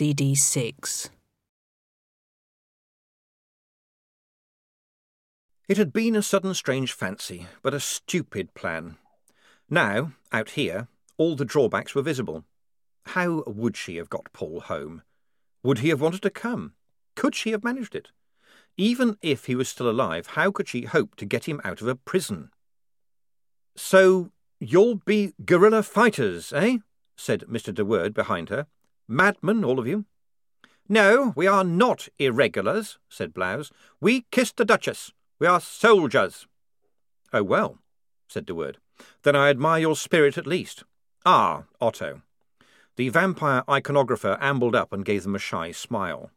CD6. It had been a sudden strange fancy, but a stupid plan. Now, out here, all the drawbacks were visible. How would she have got Paul home? Would he have wanted to come? Could she have managed it? Even if he was still alive, how could she hope to get him out of a prison? So you'll be guerrilla fighters, eh? said Mr. De Worde behind her. Madmen, all of you. No, we are not irregulars, said Blouse. We kissed the Duchess. We are soldiers. Oh, well, said De Worde. Then I admire your spirit at least. Ah, Otto. The vampire iconographer ambled up and gave them a shy smile.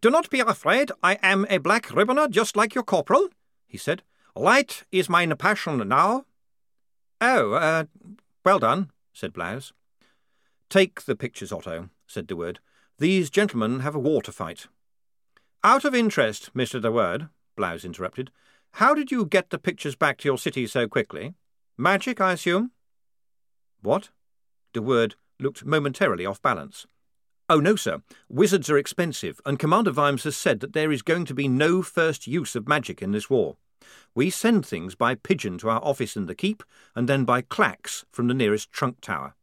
Do not be afraid, I am a black ribboner just like your corporal, he said. Light is mine passion now. Oh, uh, well done, said Blouse. Take the pictures, Otto, said De Worde. These gentlemen have a war to fight. Out of interest, Mr. De Worde, Blouse interrupted, how did you get the pictures back to your city so quickly? Magic, I assume? What? De Word looked momentarily off balance. Oh, no, sir. Wizards are expensive, and Commander Vimes has said that there is going to be no first use of magic in this war. We send things by pigeon to our office in the keep, and then by clacks from the nearest trunk tower.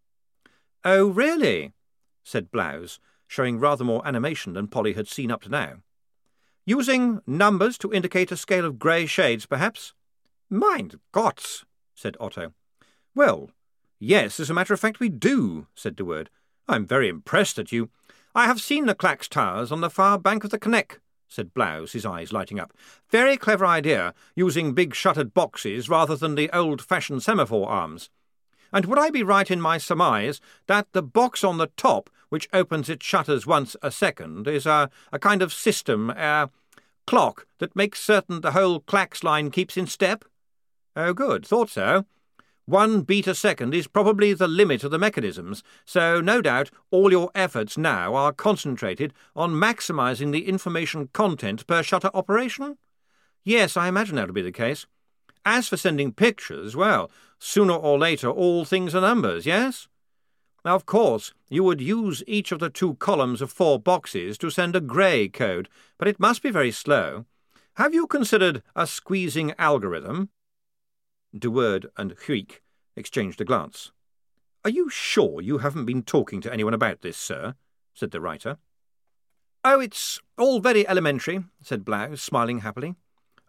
Oh, really? said Blouse, showing rather more animation than Polly had seen up to now. Using numbers to indicate a scale of grey shades, perhaps? Mind Gott, said Otto. Well, yes, as a matter of fact, we do, said De Worde. I'm very impressed at you. I have seen the Clacks Towers on the far bank of the Kneck, said Blouse, his eyes lighting up. Very clever idea, using big shuttered boxes rather than the old-fashioned semaphore arms. And would I be right in my surmise that the box on the top, which opens its shutters once a second, is a, a kind of system, a clock, that makes certain the whole Clacks line keeps in step? Oh, good. Thought so. One beat a second is probably the limit of the mechanisms, so no doubt all your efforts now are concentrated on maximising the information content per shutter operation? Yes, I imagine that'll be the case. As for sending pictures, well, sooner or later all things are numbers, yes? Now, of course, you would use each of the two columns of four boxes to send a grey code, but it must be very slow. Have you considered a squeezing algorithm? De Worde and Huic exchanged a glance. Are you sure you haven't been talking to anyone about this, sir? said the writer. Oh, it's all very elementary, said Blouse, smiling happily.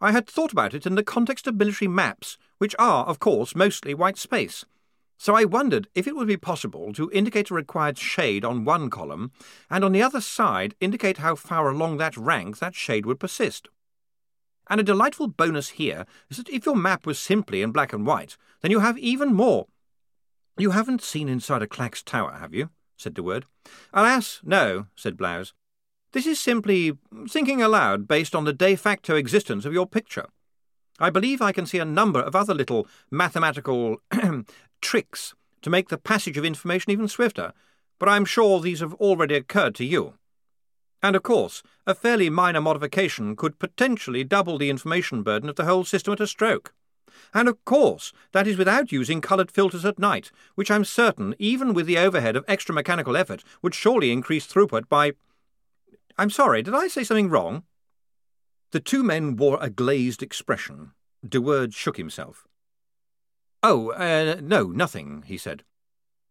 I had thought about it in the context of military maps, which are, of course, mostly white space. So I wondered if it would be possible to indicate a required shade on one column, and on the other side indicate how far along that rank that shade would persist. And a delightful bonus here is that if your map was simply in black and white, then you have even more. You haven't seen inside a Clacks tower, have you? said De Worde. Alas, no, said Blouse. This is simply thinking aloud based on the de facto existence of your picture. I believe I can see a number of other little mathematical tricks to make the passage of information even swifter, but I'm sure these have already occurred to you. And of course, a fairly minor modification could potentially double the information burden of the whole system at a stroke. And of course, that is without using coloured filters at night, which I'm certain, even with the overhead of extra mechanical effort, would surely increase throughput by. I'm sorry, did I say something wrong? The two men wore a glazed expression. De Worde shook himself. Oh, uh, no, nothing, he said.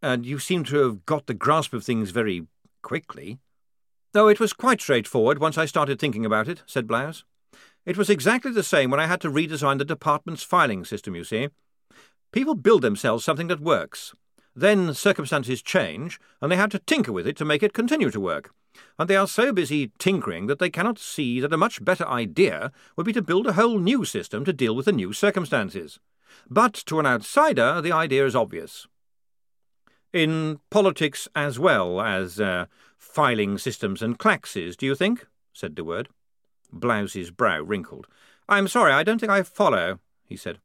And you seem to have got the grasp of things very quickly. Oh, it was quite straightforward once I started thinking about it, said Blouse. It was exactly the same when I had to redesign the department's filing system, you see. People build themselves something that works. Then circumstances change, and they have to tinker with it to make it continue to work. And they are so busy tinkering that they cannot see that a much better idea would be to build a whole new system to deal with the new circumstances. But to an outsider, the idea is obvious. In politics as well as uh, filing systems and clacks, do you think? said De Worde. Blouse's brow wrinkled. I'm sorry, I don't think I follow, he said.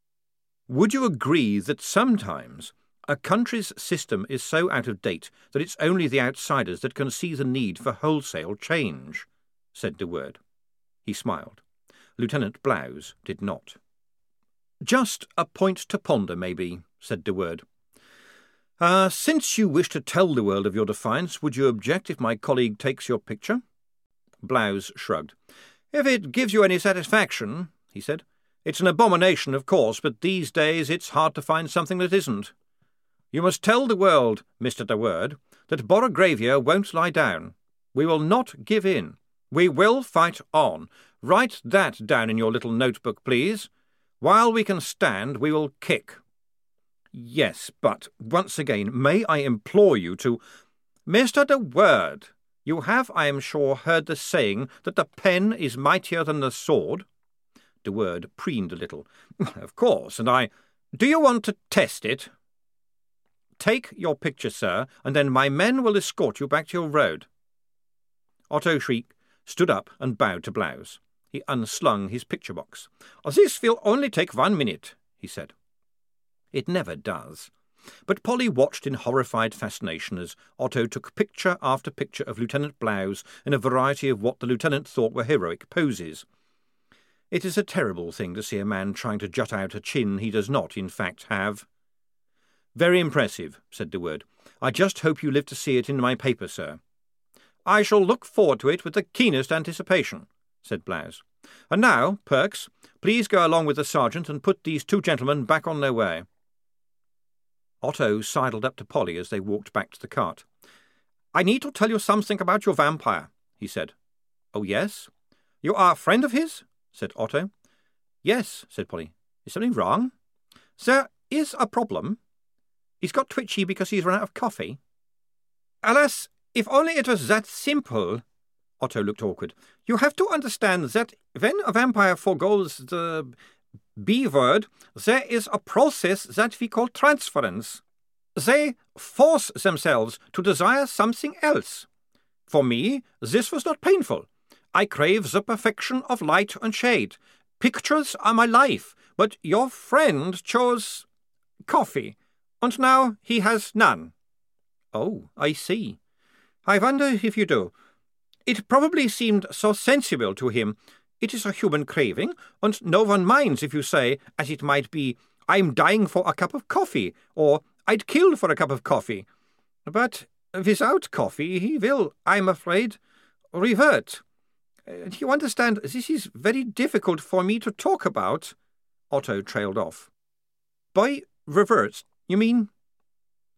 Would you agree that sometimes a country's system is so out of date that it's only the outsiders that can see the need for wholesale change? said De Worde. He smiled. Lieutenant Blouse did not. Just a point to ponder, maybe, said De Worde. Uh, since you wish to tell the world of your defiance, would you object if my colleague takes your picture? Blouse shrugged. If it gives you any satisfaction, he said. It's an abomination, of course, but these days it's hard to find something that isn't. You must tell the world, Mr. De Worde, that Borogravia won't lie down. We will not give in. We will fight on. Write that down in your little notebook, please. While we can stand, we will kick. Yes, but once again, may I implore you to. Mr. De Worde, you have, I am sure, heard the saying that the pen is mightier than the sword. De Worde preened a little. Of course, and I. Do you want to test it? Take your picture, sir, and then my men will escort you back to your road. Otto Chriek stood up and bowed to Blouse. He unslung his picture box. This will only take one minute, he said. It never does. But Polly watched in horrified fascination as Otto took picture after picture of Lieutenant Blouse in a variety of what the lieutenant thought were heroic poses. It is a terrible thing to see a man trying to jut out a chin he does not, in fact, have. Very impressive, said De Worde. I just hope you live to see it in my paper, sir. I shall look forward to it with the keenest anticipation, said Blouse. And now, Perks, please go along with the sergeant and put these two gentlemen back on their way. Otto sidled up to Polly as they walked back to the cart. I need to tell you something about your vampire, he said. Oh, yes? You are a friend of his? said Otto. Yes, said Polly. Is something wrong? There is a problem. He's got twitchy because he's run out of coffee. Alas, if only it was that simple. Otto looked awkward. You have to understand that when a vampire forgoes the B word, there is a process that we call transference. They force themselves to desire something else. For me, this was not painful. I crave the perfection of light and shade. Pictures are my life, but your friend chose coffee, and now he has none. Oh, I see. I wonder if you do. It probably seemed so sensible to him. It is a human craving, and no one minds if you say, as it might be, I'm dying for a cup of coffee, or I'd kill for a cup of coffee. But without coffee, he will, I'm afraid, revert. Uh, you understand? This is very difficult for me to talk about. Otto trailed off. By revert, you mean?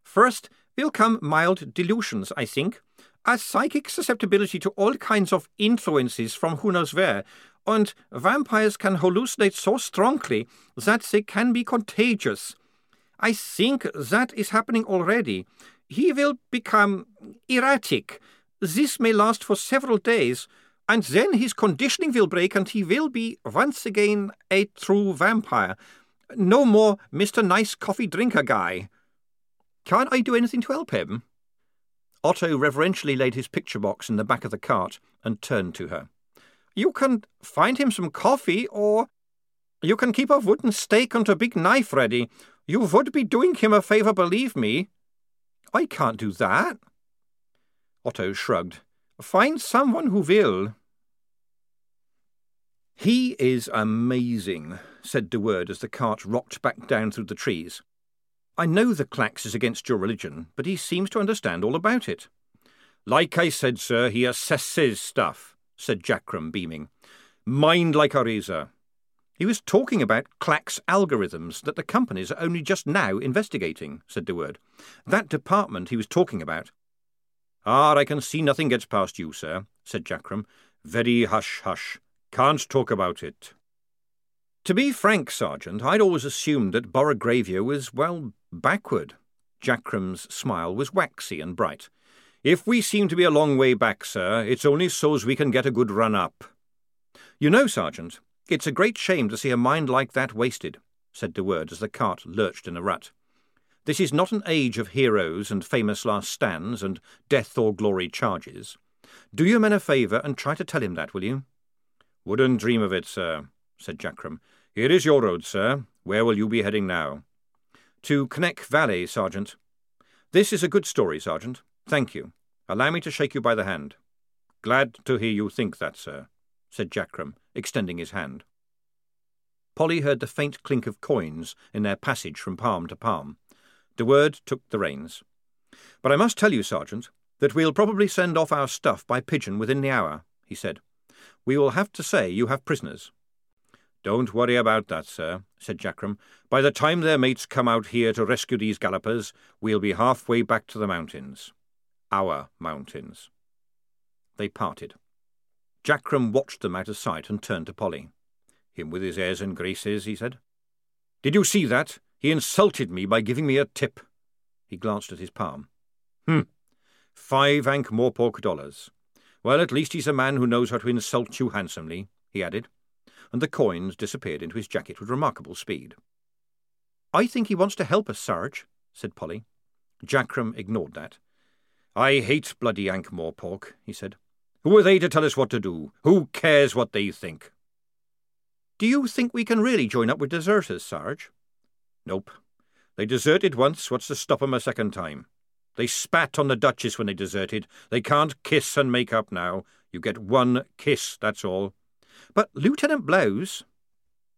First will come mild delusions, I think a psychic susceptibility to all kinds of influences from who knows where, and vampires can hallucinate so strongly that they can be contagious. I think that is happening already. He will become erratic. This may last for several days, and then his conditioning will break and he will be once again a true vampire. No more Mr. Nice Coffee Drinker guy. Can't I do anything to help him? Otto reverentially laid his picture box in the back of the cart and turned to her. You can find him some coffee, or you can keep a wooden stake and a big knife ready. You would be doing him a favour, believe me. I can't do that. Otto shrugged. Find someone who will. He is amazing, said De Worde as the cart rocked back down through the trees. I know the Clacks is against your religion, but he seems to understand all about it. Like I said, sir, he assesses stuff, said Jackrum, beaming. Mind like a razor. He was talking about Clacks algorithms that the companies are only just now investigating, said De Worde. That department he was talking about. Ah, I can see nothing gets past you, sir, said Jackrum. Very hush hush. Can't talk about it. To be frank, Sergeant, I'd always assumed that Borogravia was, well, backward. Jackrum's smile was waxy and bright. If we seem to be a long way back, sir, it's only so's we can get a good run up. You know, Sergeant, it's a great shame to see a mind like that wasted, said De Worde as the cart lurched in a rut. This is not an age of heroes and famous last stands and death or glory charges. Do your men a favour and try to tell him that, will you? Wouldn't dream of it, sir, said Jackrum. Here is your road, sir. Where will you be heading now? To Kneck Valley, Sergeant. This is a good story, Sergeant. Thank you. Allow me to shake you by the hand. Glad to hear you think that, sir, said Jackrum, extending his hand. Polly heard the faint clink of coins in their passage from palm to palm. De Worde took the reins. But I must tell you, Sergeant, that we'll probably send off our stuff by pigeon within the hour, he said. We will have to say you have prisoners. Don't worry about that, sir, said Jackrum. By the time their mates come out here to rescue these gallopers, we'll be halfway back to the mountains. Our mountains. They parted. Jackrum watched them out of sight and turned to Polly. Him with his airs and graces, he said. Did you see that? He insulted me by giving me a tip. He glanced at his palm. Hmm. Five Ankh Morpork dollars. Well, at least he's a man who knows how to insult you handsomely, he added, and the coins disappeared into his jacket with remarkable speed. I think he wants to help us, Sarge, said Polly. Jackrum ignored that. I hate bloody Ankh Morpork, he said. Who are they to tell us what to do? Who cares what they think? Do you think we can really join up with deserters, Sarge? Nope. They deserted once, what's to stop 'em a second time? They spat on the Duchess when they deserted. They can't kiss and make up now. You get one kiss, that's all. But Lieutenant Blouse...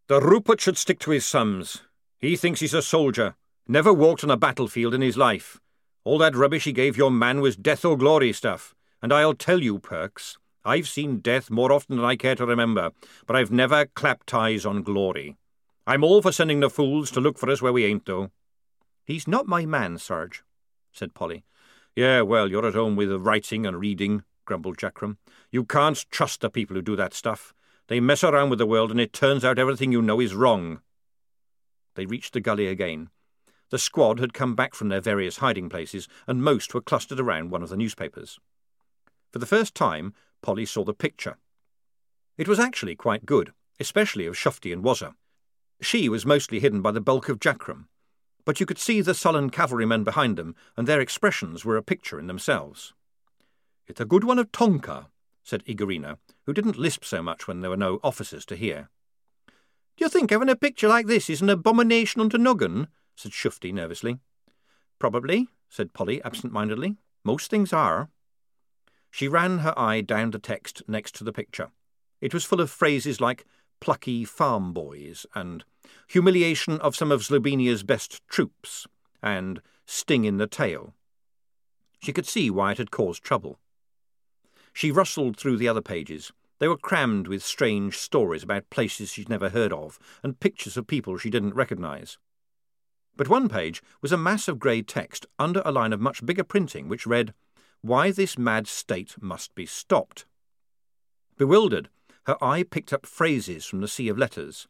The Rupert should stick to his sums. He thinks he's a soldier. Never walked on a battlefield in his life. All that rubbish he gave your man was death or glory stuff. And I'll tell you, Perks, I've seen death more often than I care to remember, but I've never clapped eyes on glory. I'm all for sending the fools to look for us where we ain't, though. He's not my man, Sarge said Polly. Yeah, well, you're at home with writing and reading, grumbled Jackrum. You can't trust the people who do that stuff. They mess around with the world and it turns out everything you know is wrong. They reached the gully again. The squad had come back from their various hiding places, and most were clustered around one of the newspapers. For the first time, Polly saw the picture. It was actually quite good, especially of Shufti and Wazza. She was mostly hidden by the bulk of Jackrum, but you could see the sullen cavalrymen behind them, and their expressions were a picture in themselves. It's a good one of Tonker, said Igorina, who didn't lisp so much when there were no officers to hear. Do you think having a picture like this is an abomination unto Nuggan? said Shufti nervously. Probably, said Polly absent-mindedly. Most things are. She ran her eye down the text next to the picture. It was full of phrases like plucky farm boys and humiliation of some of Zlobenia's best troops, and sting in the tail. She could see why it had caused trouble. She rustled through the other pages. They were crammed with strange stories about places she'd never heard of, and pictures of people she didn't recognise. But one page was a mass of grey text under a line of much bigger printing which read, Why this mad state must be stopped. Bewildered, her eye picked up phrases from the sea of letters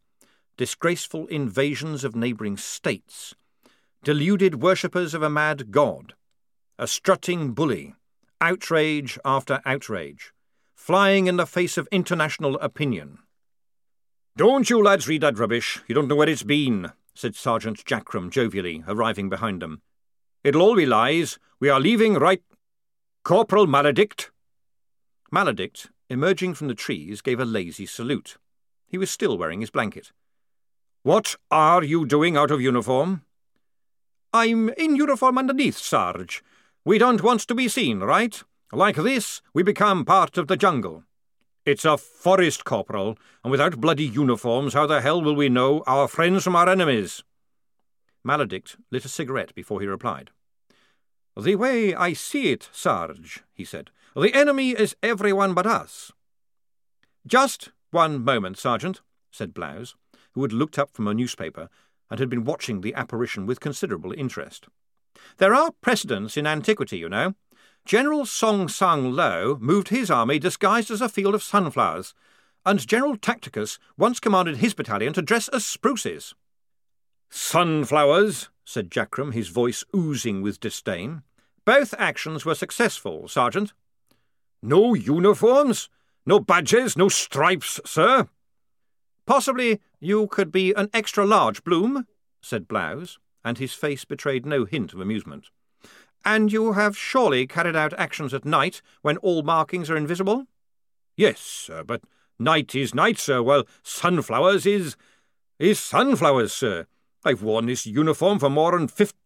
disgraceful invasions of neighbouring states, deluded worshippers of a mad god, a strutting bully, outrage after outrage, flying in the face of international opinion. Don't you lads read that rubbish. You don't know where it's been, said Sergeant Jackrum jovially, arriving behind them. It'll all be lies. We are leaving right. Corporal Maledict. Maledict, emerging from the trees, gave a lazy salute. He was still wearing his blanket. What are you doing out of uniform? I'm in uniform underneath, Sarge. We don't want to be seen, right? Like this, we become part of the jungle. It's a forest, Corporal, and without bloody uniforms, how the hell will we know our friends from our enemies? Maledict lit a cigarette before he replied. The way I see it, Sarge, he said, the enemy is everyone but us. Just one moment, Sergeant, said Blouse who had looked up from a newspaper and had been watching the apparition with considerable interest. There are precedents in antiquity, you know. General Song Sang Lo moved his army disguised as a field of sunflowers, and General Tacticus once commanded his battalion to dress as spruces. Sunflowers, said Jackrum, his voice oozing with disdain. Both actions were successful, Sergeant. No uniforms? No badges? No stripes, sir? Possibly you could be an extra large Bloom, said Blouse, and his face betrayed no hint of amusement. And you have surely carried out actions at night when all markings are invisible? Yes, sir, but night is night, sir, while sunflowers is. is sunflowers, sir. I've worn this uniform for more than fifty.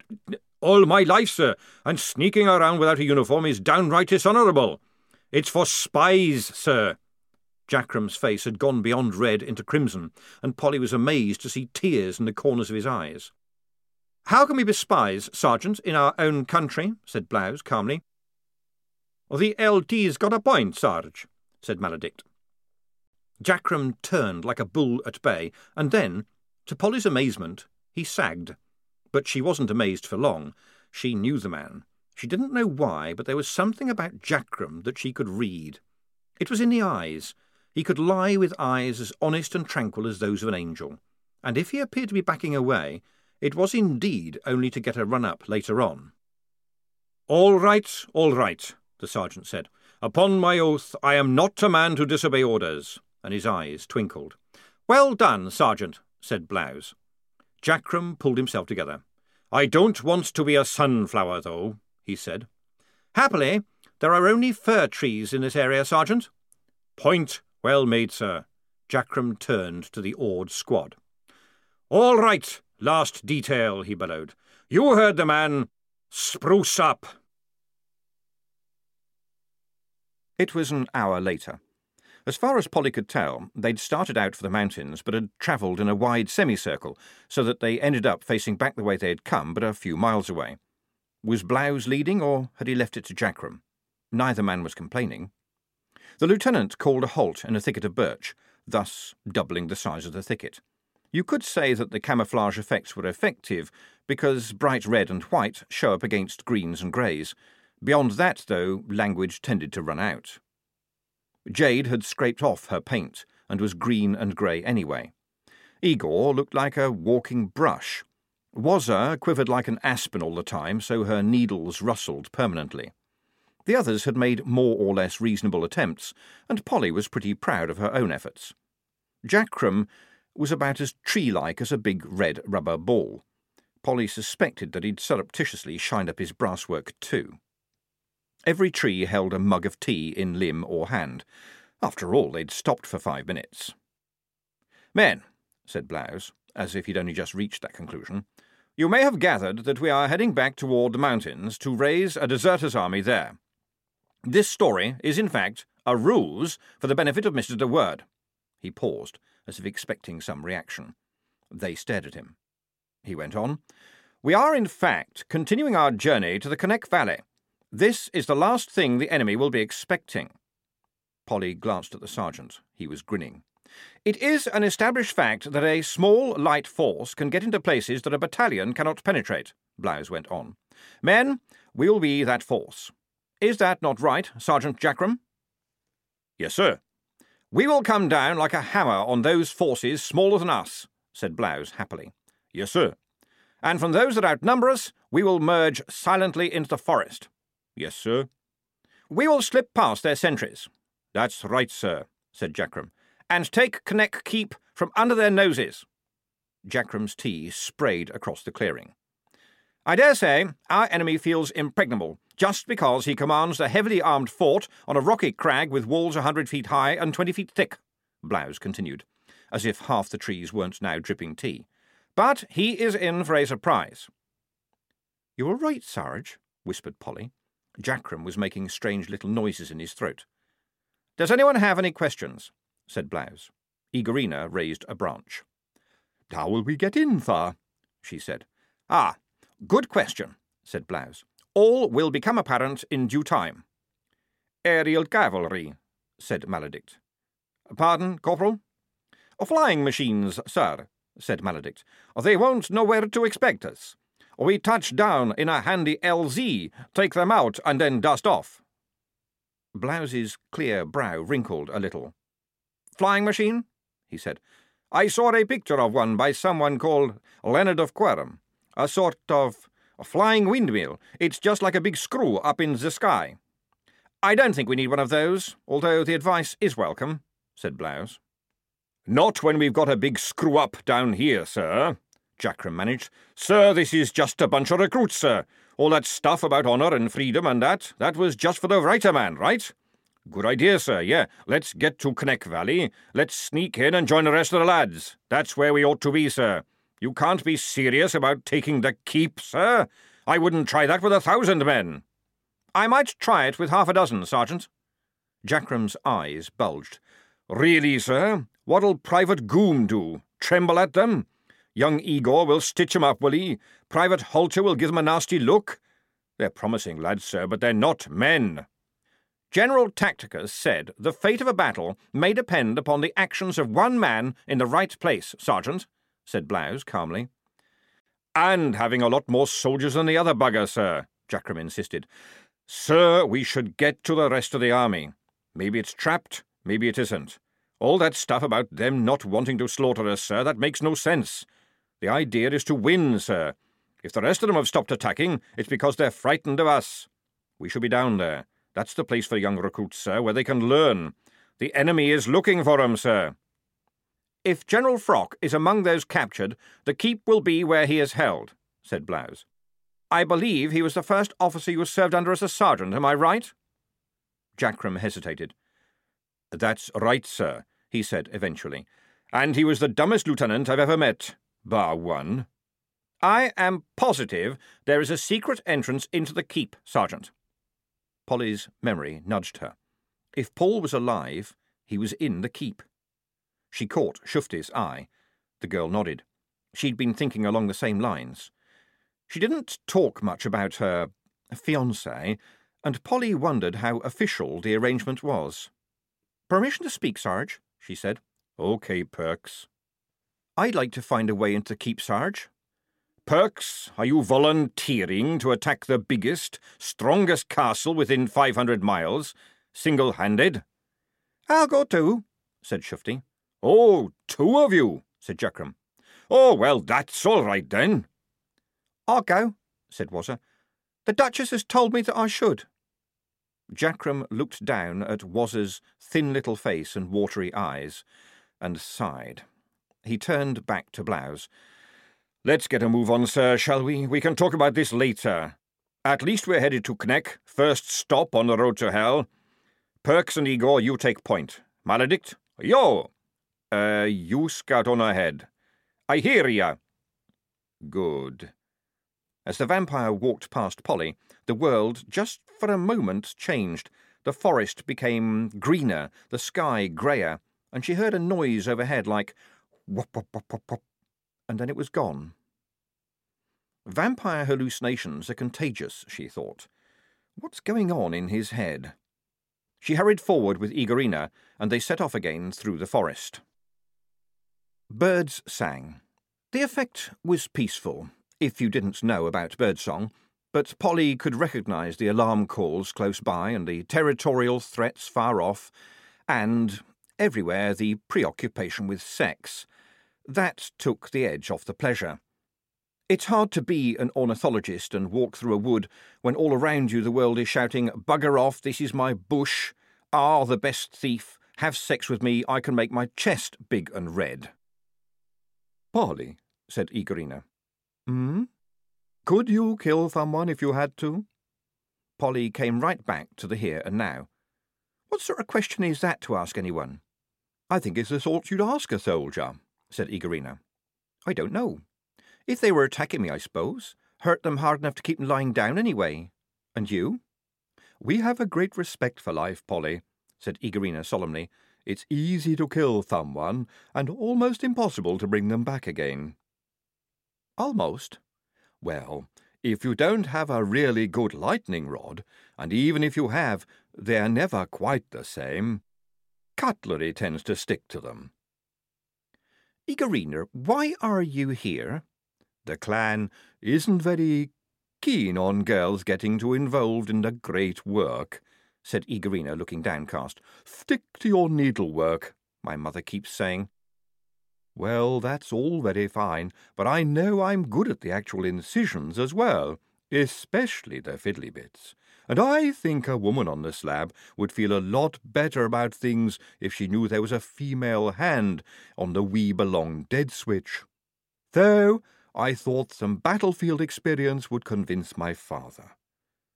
all my life, sir, and sneaking around without a uniform is downright dishonourable. It's for spies, sir, Jackrum's face had gone beyond red into crimson, and Polly was amazed to see tears in the corners of his eyes. How can we be spies, Sergeant, in our own country? said Blouse calmly. The LT's got a point, Sarge, said Maledict. Jackrum turned like a bull at bay, and then, to Polly's amazement, he sagged. But she wasn't amazed for long. She knew the man. She didn't know why, but there was something about Jackrum that she could read. It was in the eyes. He could lie with eyes as honest and tranquil as those of an angel. And if he appeared to be backing away, it was indeed only to get a run up later on. All right, all right, the sergeant said. Upon my oath, I am not a man to disobey orders, and his eyes twinkled. Well done, sergeant, said Blouse. Jackrum pulled himself together. I don't want to be a sunflower, though, he said. Happily, there are only fir trees in this area, sergeant. Point well made, sir. Jackrum turned to the awed squad. All right, last detail, he bellowed. You heard the man. Spruce up. It was an hour later. As far as Polly could tell, they'd started out for the mountains but had travelled in a wide semicircle, so that they ended up facing back the way they had come, but a few miles away. Was Blouse leading, or had he left it to Jackrum? Neither man was complaining. The lieutenant called a halt in a thicket of birch, thus doubling the size of the thicket. You could say that the camouflage effects were effective, because bright red and white show up against greens and greys, Beyond that, though, language tended to run out. Jade had scraped off her paint and was green and grey anyway. Igor looked like a walking brush. Wazza quivered like an aspen all the time, so her needles rustled permanently. The others had made more or less reasonable attempts, and Polly was pretty proud of her own efforts. Jackrum was about as tree-like as a big red rubber ball. Polly suspected that he'd surreptitiously shined up his brasswork too. Every tree held a mug of tea in limb or hand. After all, they'd stopped for five minutes. Men, said Blouse, as if he'd only just reached that conclusion, you may have gathered that we are heading back toward the mountains to raise a deserters' army there. This story is, in fact, a ruse for the benefit of Mr. De Worde. He paused, as if expecting some reaction. They stared at him. He went on. We are, in fact, continuing our journey to the Kneck Valley. This is the last thing the enemy will be expecting. Polly glanced at the sergeant. He was grinning. It is an established fact that a small, light force can get into places that a battalion cannot penetrate, Blouse went on. Men, we will be that force. Is that not right, Sergeant Jackrum? Yes, sir. We will come down like a hammer on those forces smaller than us, said Blouse happily. Yes, sir. And from those that outnumber us, we will merge silently into the forest. Yes, sir. We will slip past their sentries. That's right, sir, said Jackrum. And take Kneck Keep from under their noses. Jackrum's tea sprayed across the clearing. I dare say our enemy feels impregnable, just because he commands a heavily armed fort on a rocky crag with walls a hundred feet high and twenty feet thick, Blouse continued, as if half the trees weren't now dripping tea. But he is in for a surprise. You are right, Sarge, whispered Polly. Jackrum was making strange little noises in his throat. Does anyone have any questions? said Blouse. Igorina raised a branch. How will we get in, Far? she said. Ah, good question, said Blouse. All will become apparent in due time. Aerial cavalry, said Maledict. Pardon, Corporal? Flying machines, sir, said Maledict. They won't know where to expect us. We touch down in a handy LZ, take them out, and then dust off. Blouse's clear brow wrinkled a little. Flying machine? he said. I saw a picture of one by someone called Leonard of Quirm. A sort of a flying windmill. It's just like a big screw up in the sky. I don't think we need one of those, although the advice is welcome, said Blouse. Not when we've got a big screw up down here, sir, Jackrum managed. Sir, this is just a bunch of recruits, sir. All that stuff about honour and freedom and that, that was just for the writer man, right? Good idea, sir, yeah. Let's get to Kneck Valley. Let's sneak in and join the rest of the lads. That's where we ought to be, sir. You can't be serious about taking the keep, sir. I wouldn't try that with a thousand men. I might try it with half a dozen, Sergeant. Jackrum's eyes bulged. Really, sir? What'll Private Goum do? Tremble at them? Young Igor will stitch 'em up, will he? Private Holter will give them a nasty look? They're promising lads, sir, but they're not men. General Tacticus said the fate of a battle may depend upon the actions of one man in the right place, Sergeant, said Blouse calmly. And having a lot more soldiers than the other bugger, sir, Jackrum insisted. Sir, we should get to the rest of the army. Maybe it's trapped, maybe it isn't. All that stuff about them not wanting to slaughter us, sir, that makes no sense. The idea is to win, sir. If the rest of them have stopped attacking, it's because they're frightened of us. We should be down there. That's the place for young recruits, sir, where they can learn. The enemy is looking for 'em, sir. If General Frock is among those captured, the keep will be where he is held, said Blouse. I believe he was the first officer you served under as a sergeant, am I right? Jackrum hesitated. That's right, sir, he said eventually. And he was the dumbest lieutenant I've ever met, bar one. I am positive there is a secret entrance into the keep, Sergeant. Polly's memory nudged her. If Paul was alive, he was in the keep. She caught Shufti's eye. The girl nodded. She'd been thinking along the same lines. She didn't talk much about her fiancé, and Polly wondered how official the arrangement was. Permission to speak, Sarge, she said. OK, Perks. I'd like to find a way into Keep, Sarge. Perks, are you volunteering to attack the biggest, strongest castle within 500 miles, single handed? I'll go too, said Shufti. Oh, two of you, said Jackrum. Oh, well, that's all right then. I'll go, said Wazza. The Duchess has told me that I should. Jackrum looked down at Wazza's thin little face and watery eyes, and sighed. He turned back to Blouse. Let's get a move on, sir, shall we? We can talk about this later. At least we're headed to Kneck, first stop on the road to hell. Perks and Igor, you take point. Maledict, yo! Uh, you scout on ahead. I hear ya. Good. As the vampire walked past Polly, the world, just for a moment, changed. The forest became greener, the sky greyer, and she heard a noise overhead like whop, whop, whop, whop, whop, and then it was gone. Vampire hallucinations are contagious, she thought. What's going on in his head? She hurried forward with Igorina, and they set off again through the forest. Birds sang. The effect was peaceful, if you didn't know about birdsong, but Polly could recognise the alarm calls close by and the territorial threats far off, and, everywhere, the preoccupation with sex. That took the edge off the pleasure. It's hard to be an ornithologist and walk through a wood when all around you the world is shouting, Bugger off, this is my bush, ah, the best thief, have sex with me, I can make my chest big and red. Polly, said Igorina. Hmm? Could you kill someone if you had to? Polly came right back to the here and now. What sort of question is that to ask anyone? I think it's the sort you'd ask a soldier, said Igorina. I don't know. If they were attacking me, I suppose. Hurt them hard enough to keep them lying down anyway. And you? We have a great respect for life, Polly, said Igorina solemnly. It's easy to kill someone, and almost impossible to bring them back again. Almost. Well, if you don't have a really good lightning rod, and even if you have, they're never quite the same. Cutlery tends to stick to them. Igorina, why are you here? The clan isn't very keen on girls getting too involved in the great work, said Igorina, looking downcast. Stick to your needlework, my mother keeps saying. Well, that's all very fine, but I know I'm good at the actual incisions as well, especially the fiddly bits. And I think a woman on the slab would feel a lot better about things if she knew there was a female hand on the We Belong Dead switch. Though I thought some battlefield experience would convince my father.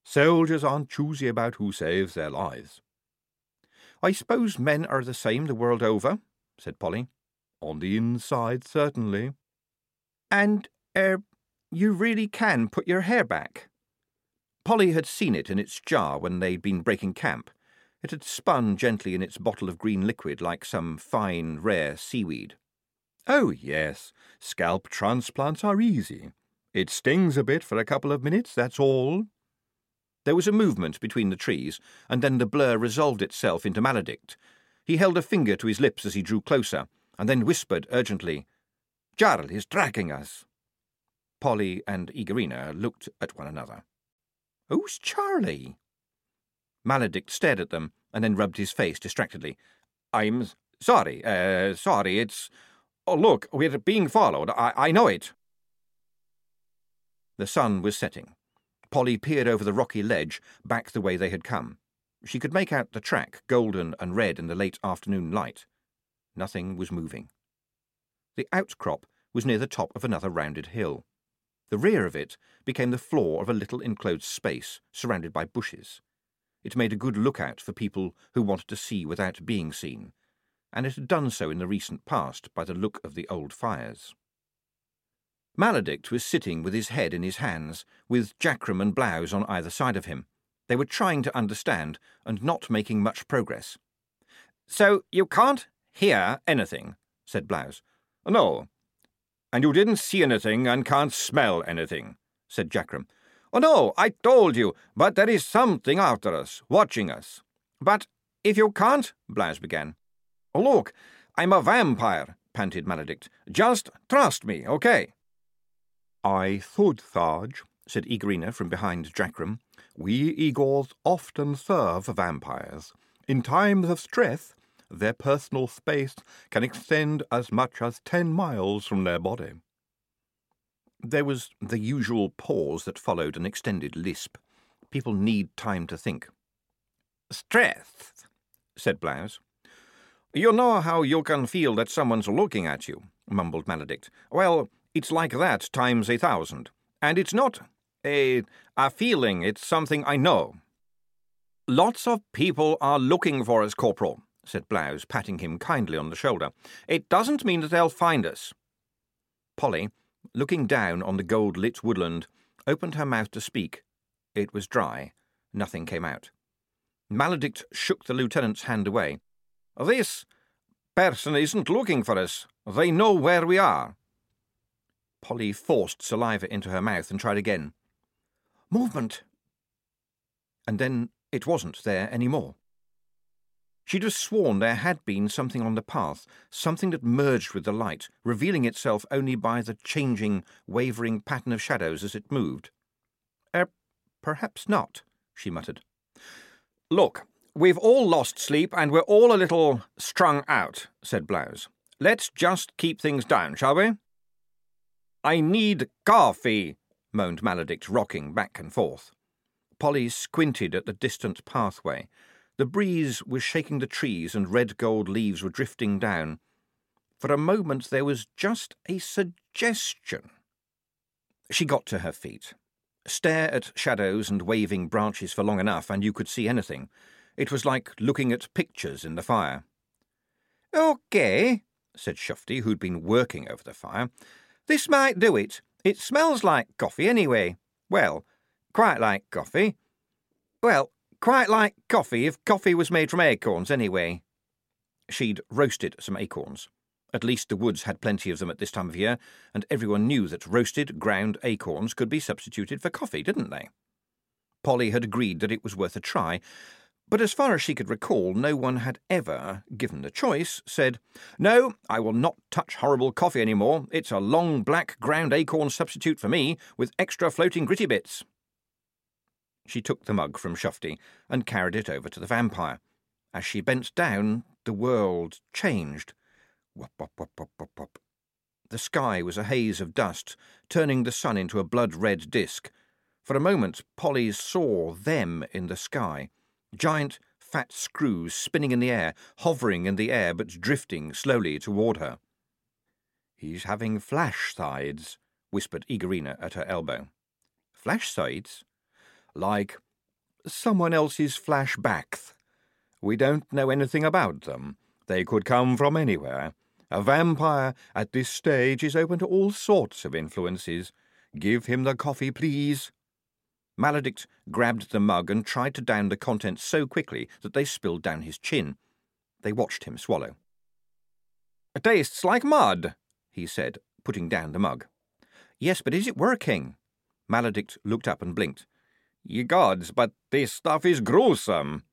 Soldiers aren't choosy about who saves their lives. I suppose men are the same the world over, said Polly. On the inside, certainly. And, er, you really can put your hair back? Polly had seen it in its jar when they'd been breaking camp. It had spun gently in its bottle of green liquid like some fine, rare seaweed. Oh, yes, scalp transplants are easy. It stings a bit for a couple of minutes, that's all. There was a movement between the trees, and then the blur resolved itself into Maledict. He held a finger to his lips as he drew closer, and then whispered urgently, Charlie is tracking us. Polly and Igorina looked at one another. Who's Charlie? Maledict stared at them and then rubbed his face distractedly. I'm sorry, uh, sorry, it's. Oh, look, we're being followed. I, I know it. The sun was setting. Polly peered over the rocky ledge back the way they had come. She could make out the track, golden and red in the late afternoon light. Nothing was moving. The outcrop was near the top of another rounded hill. The rear of it became the floor of a little enclosed space surrounded by bushes. It made a good lookout for people who wanted to see without being seen, and it had done so in the recent past by the look of the old fires. Maledict was sitting with his head in his hands, with Jackrum and Blouse on either side of him. They were trying to understand and not making much progress. So you can't hear anything, said Blouse. No. And you didn't see anything and can't smell anything, said Jackrum. Oh, no, I told you, but there is something after us, watching us. But if you can't, Blouse began. Oh, look, I'm a vampire, panted Maledict. Just trust me, okay? I thought, Tharge, said Igorina from behind Jackrum, we Igors often serve vampires. In times of stress, their personal space can extend as much as ten miles from their body. There was the usual pause that followed an extended lisp. People need time to think. Stress, said Blouse. You know how you can feel that someone's looking at you, mumbled Maledict. Well, it's like that times a thousand. And it's not a, a feeling, it's something I know. Lots of people are looking for us, Corporal, said Blouse, patting him kindly on the shoulder. It doesn't mean that they'll find us. Polly, looking down on the gold lit woodland, opened her mouth to speak. It was dry. Nothing came out. Maledict shook the lieutenant's hand away. This person isn't looking for us. They know where we are. Polly forced saliva into her mouth and tried again. Movement! And then it wasn't there any more. She'd have sworn there had been something on the path, something that merged with the light, revealing itself only by the changing, wavering pattern of shadows as it moved. Er, perhaps not, she muttered. Look, we've all lost sleep and we're all a little strung out, said Blouse. Let's just keep things down, shall we? I need coffee, moaned Maledict, rocking back and forth. Polly squinted at the distant pathway. The breeze was shaking the trees and red gold leaves were drifting down. For a moment there was just a suggestion. She got to her feet. Stare at shadows and waving branches for long enough, and you could see anything. It was like looking at pictures in the fire. OK, said Shufti, who'd been working over the fire. This might do it. It smells like coffee anyway. Well, quite like coffee. Well, quite like coffee if coffee was made from acorns anyway. She'd roasted some acorns. At least the woods had plenty of them at this time of year, and everyone knew that roasted, ground acorns could be substituted for coffee, didn't they? Polly had agreed that it was worth a try, but as far as she could recall, no one had ever, given the choice, said, No, I will not touch horrible coffee any more. It's a long black ground acorn substitute for me, with extra floating gritty bits. She took the mug from Shufti and carried it over to the vampire. As she bent down, the world changed. Wop, wop, wop, wop, wop, wop. The sky was a haze of dust, turning the sun into a blood red disk. For a moment, Polly saw them in the sky giant fat screws spinning in the air, hovering in the air but drifting slowly toward her. He's having flash sides, whispered Igorina at her elbow. Flash sides? Like someone else's flashbacks. We don't know anything about them. They could come from anywhere. A vampire at this stage is open to all sorts of influences. Give him the coffee, please. Maledict grabbed the mug and tried to down the contents so quickly that they spilled down his chin. They watched him swallow. It tastes like mud, he said, putting down the mug. Yes, but is it working? Maledict looked up and blinked. Ye gods, but this stuff is gruesome.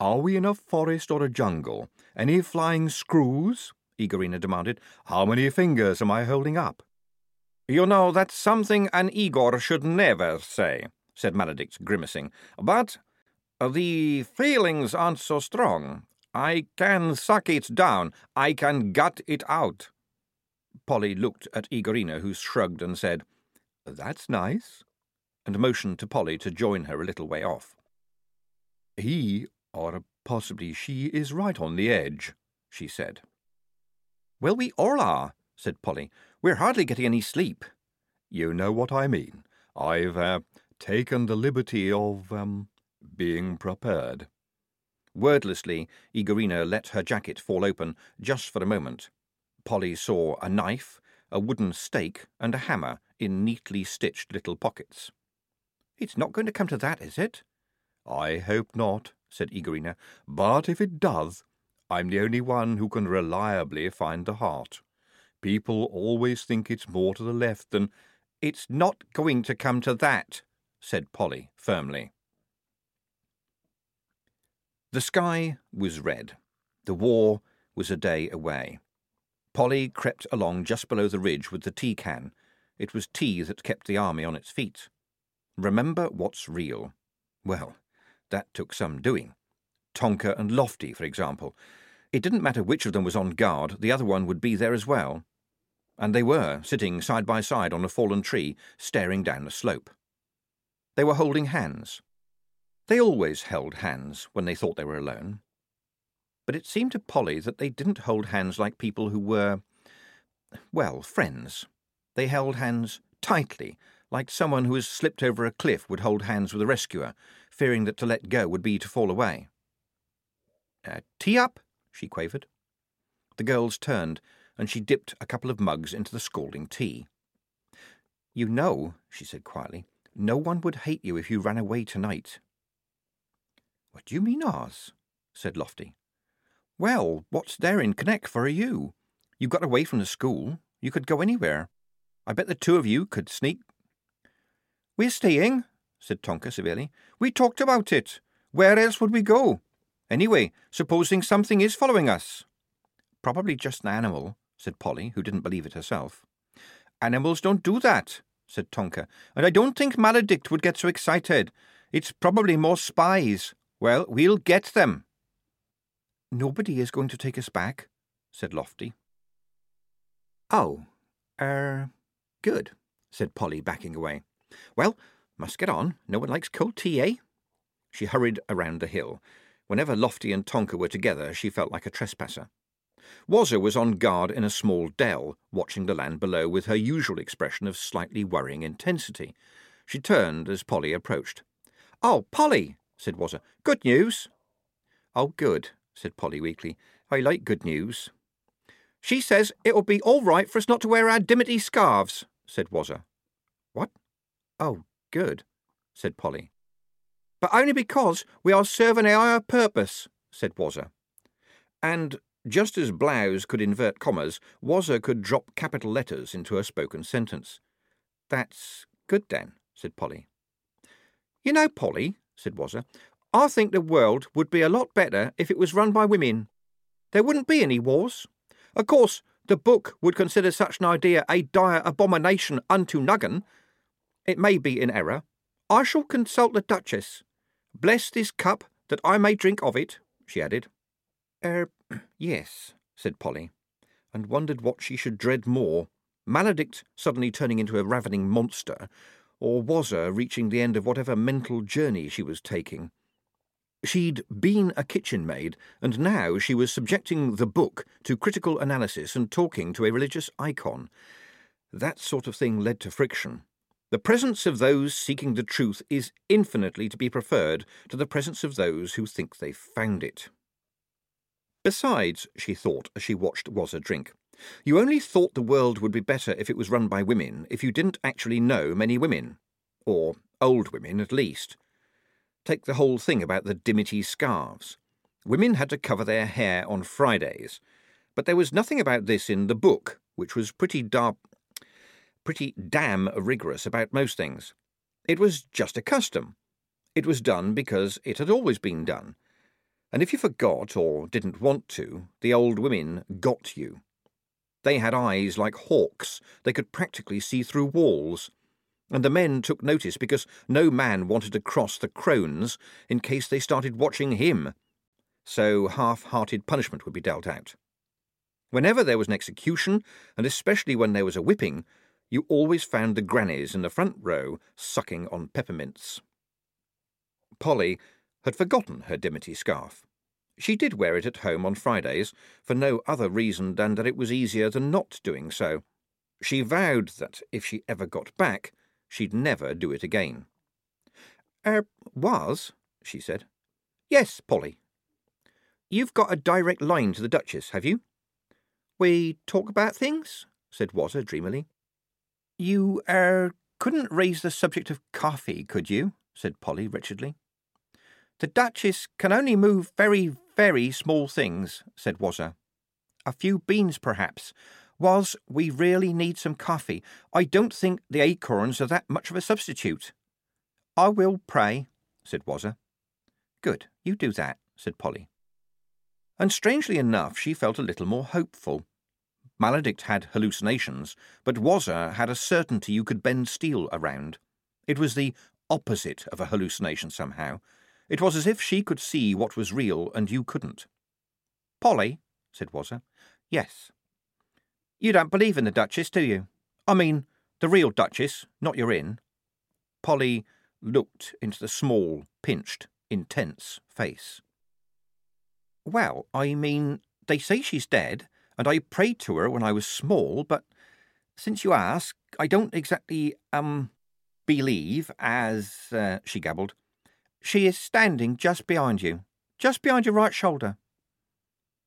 Are we in a forest or a jungle? Any flying screws? Igorina demanded. How many fingers am I holding up? You know, that's something an Igor should never say, said Maladict, grimacing. But uh, the feelings aren't so strong. I can suck it down. I can gut it out. Polly looked at Igorina, who shrugged and said, That's nice, and motioned to Polly to join her a little way off. He, or possibly she, is right on the edge, she said. Well, we all are, said Polly. We're hardly getting any sleep. You know what I mean. I've uh, taken the liberty of um, being prepared. Wordlessly, Igorina let her jacket fall open just for a moment. Polly saw a knife, a wooden stake, and a hammer in neatly stitched little pockets. It's not going to come to that, is it? I hope not, said Igorina. But if it does, I'm the only one who can reliably find the heart. People always think it's more to the left than. It's not going to come to that, said Polly firmly. The sky was red. The war was a day away. Polly crept along just below the ridge with the tea can. It was tea that kept the army on its feet. Remember what's real. Well, that took some doing. Tonker and Lofty, for example. It didn't matter which of them was on guard, the other one would be there as well. And they were, sitting side by side on a fallen tree, staring down the slope. They were holding hands. They always held hands when they thought they were alone. But it seemed to Polly that they didn't hold hands like people who were, well, friends. They held hands tightly, like someone who has slipped over a cliff would hold hands with a rescuer, fearing that to let go would be to fall away. Uh, tea up, she quavered. The girls turned, and she dipped a couple of mugs into the scalding tea. You know, she said quietly, no one would hate you if you ran away tonight. What do you mean, Oz? said Lofty. Well, what's there in Connect for you? You got away from the school. You could go anywhere. I bet the two of you could sneak. We're staying, said Tonker severely. We talked about it. Where else would we go? Anyway, supposing something is following us. Probably just an animal, said Polly, who didn't believe it herself. Animals don't do that, said Tonker, and I don't think Maladict would get so excited. It's probably more spies. Well, we'll get them. Nobody is going to take us back, said Lofty. Oh, er, good, said Polly, backing away. Well, must get on. No one likes cold tea, eh? She hurried around the hill. Whenever Lofty and Tonker were together, she felt like a trespasser. Wazzer was on guard in a small dell, watching the land below with her usual expression of slightly worrying intensity. She turned as Polly approached. Oh, Polly, said Wazzer. Good news. Oh, good, said Polly weakly. I like good news. She says it'll be all right for us not to wear our dimity scarves, said Wazzer. What? Oh, good, said Polly. But only because we are serving higher purpose, said Wazzer. And just as Blouse could invert commas, Wazzer could drop capital letters into a spoken sentence. That's good, then, said Polly. You know, Polly, said Wazzer, I think the world would be a lot better if it was run by women. There wouldn't be any wars. Of course, the book would consider such an idea a dire abomination unto Nuggan. It may be in error. I shall consult the Duchess. Bless this cup that I may drink of it, she added. Er, yes, said Polly, and wondered what she should dread more Maladict suddenly turning into a ravening monster, or Wazzer reaching the end of whatever mental journey she was taking. She'd been a kitchen maid, and now she was subjecting the book to critical analysis and talking to a religious icon. That sort of thing led to friction. The presence of those seeking the truth is infinitely to be preferred to the presence of those who think they've found it. Besides, she thought as she watched Wazzer drink, you only thought the world would be better if it was run by women if you didn't actually know many women. Or old women, at least. Take the whole thing about the dimity scarves. Women had to cover their hair on Fridays, but there was nothing about this in the book, which was pretty dar- pretty damn rigorous about most things. It was just a custom. It was done because it had always been done. And if you forgot or didn't want to, the old women got you. They had eyes like hawks. They could practically see through walls. And the men took notice because no man wanted to cross the crones in case they started watching him. So half hearted punishment would be dealt out. Whenever there was an execution, and especially when there was a whipping, you always found the grannies in the front row sucking on peppermints. Polly had forgotten her dimity scarf. She did wear it at home on Fridays for no other reason than that it was easier than not doing so. She vowed that if she ever got back, she'd never do it again. Er, was, she said. Yes, Polly. You've got a direct line to the Duchess, have you? We talk about things? said Wazzer dreamily. You, er, couldn't raise the subject of coffee, could you? said Polly wretchedly. The Duchess can only move very, very small things, said Wazzer. A few beans, perhaps. Was we really need some coffee. I don't think the acorns are that much of a substitute. I will pray, said Wazzer. Good, you do that, said Polly. And strangely enough, she felt a little more hopeful. Maladict had hallucinations, but Wazzer had a certainty you could bend steel around. It was the opposite of a hallucination somehow. It was as if she could see what was real and you couldn't. Polly, said Wazzer. Yes. You don't believe in the Duchess, do you? I mean, the real Duchess, not your in. Polly looked into the small, pinched, intense face. Well, I mean, they say she's dead, and I prayed to her when I was small, but since you ask, I don't exactly, um, believe, as, uh, she gabbled. She is standing just behind you, just behind your right shoulder.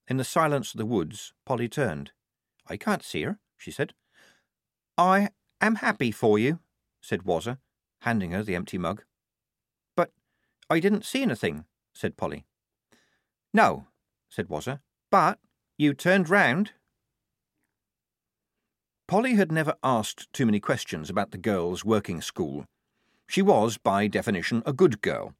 In the silence of the woods, Polly turned. I can't see her, she said. I am happy for you, said Wazzer, handing her the empty mug. But I didn't see anything, said Polly. No, said Wazzer, but you turned round. Polly had never asked too many questions about the girls' working school. She was, by definition, a good girl.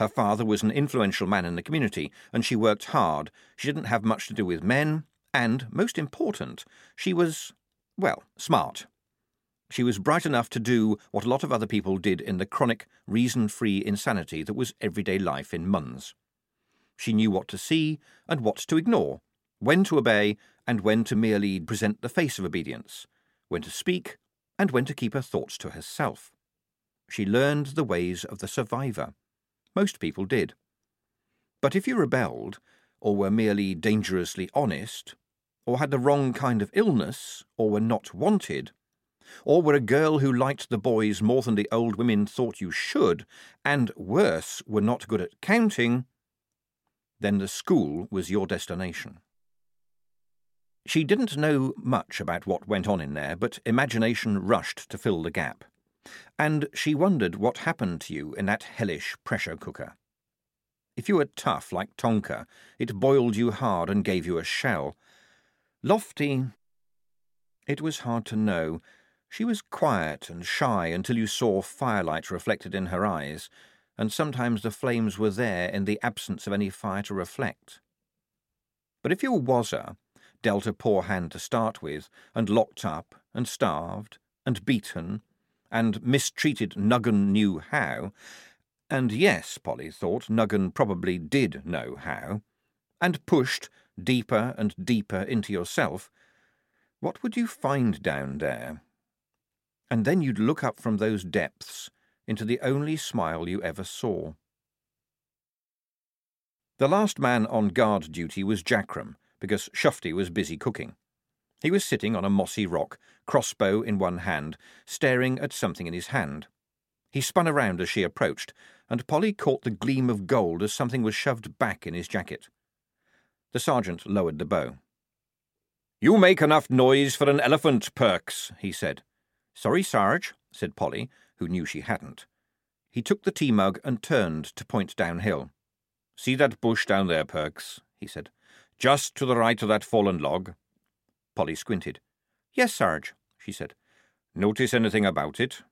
Her father was an influential man in the community, and she worked hard. She didn't have much to do with men, and, most important, she was, well, smart. She was bright enough to do what a lot of other people did in the chronic, reason free insanity that was everyday life in Munz. She knew what to see and what to ignore, when to obey and when to merely present the face of obedience, when to speak and when to keep her thoughts to herself. She learned the ways of the survivor. Most people did. But if you rebelled, or were merely dangerously honest, or had the wrong kind of illness, or were not wanted, or were a girl who liked the boys more than the old women thought you should, and worse, were not good at counting, then the school was your destination. She didn't know much about what went on in there, but imagination rushed to fill the gap. And she wondered what happened to you in that hellish pressure cooker. If you were tough like Tonker, it boiled you hard and gave you a shell. Lofty. It was hard to know. She was quiet and shy until you saw firelight reflected in her eyes, and sometimes the flames were there in the absence of any fire to reflect. But if you were Wazzer, dealt a poor hand to start with, and locked up, and starved, and beaten, and mistreated Nuggan knew how, and yes, Polly thought, Nuggan probably did know how, and pushed deeper and deeper into yourself, what would you find down there? And then you'd look up from those depths into the only smile you ever saw. The last man on guard duty was Jackrum, because Shufti was busy cooking. He was sitting on a mossy rock, crossbow in one hand, staring at something in his hand. He spun around as she approached, and Polly caught the gleam of gold as something was shoved back in his jacket. The sergeant lowered the bow. You make enough noise for an elephant, Perks, he said. Sorry, Sarge, said Polly, who knew she hadn't. He took the tea mug and turned to point downhill. See that bush down there, Perks, he said. Just to the right of that fallen log. Polly squinted. Yes, Sarge, she said. Notice anything about it?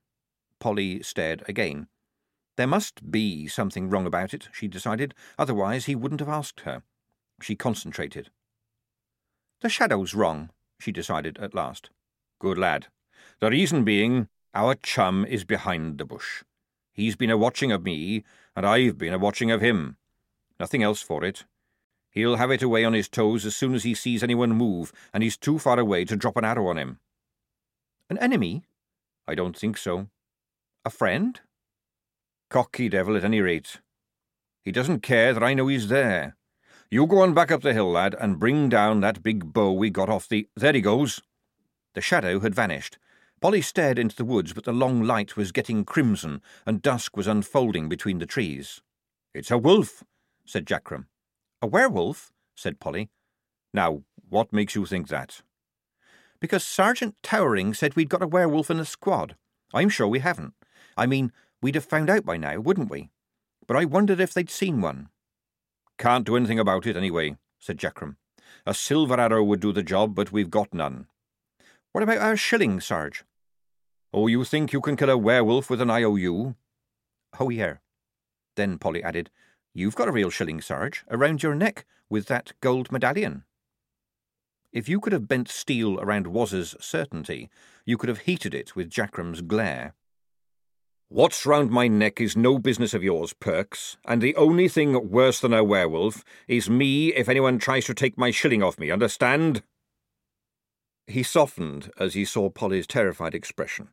Polly stared again. There must be something wrong about it, she decided, otherwise he wouldn't have asked her. She concentrated. The shadow's wrong, she decided at last. Good lad. The reason being, our chum is behind the bush. He's been a watching of me, and I've been a watching of him. Nothing else for it. He'll have it away on his toes as soon as he sees anyone move, and he's too far away to drop an arrow on him. An enemy? I don't think so. A friend? Cocky devil at any rate. He doesn't care that I know he's there. You go on back up the hill, lad, and bring down that big bow we got off the. There he goes. The shadow had vanished. Polly stared into the woods, but the long light was getting crimson, and dusk was unfolding between the trees. It's a wolf, said Jackrum. A werewolf? said Polly. Now, what makes you think that? Because Sergeant Towering said we'd got a werewolf in the squad. I'm sure we haven't. I mean, we'd have found out by now, wouldn't we? But I wondered if they'd seen one. Can't do anything about it anyway, said Jackrum. A silver arrow would do the job, but we've got none. What about our shilling, Sarge? Oh, you think you can kill a werewolf with an IOU? Oh, yeah. Then Polly added, You've got a real shilling, Sarge, around your neck with that gold medallion. If you could have bent steel around Waz's certainty, you could have heated it with Jackrum's glare. What's round my neck is no business of yours, Perks, and the only thing worse than a werewolf is me if anyone tries to take my shilling off me, understand? He softened as he saw Polly's terrified expression.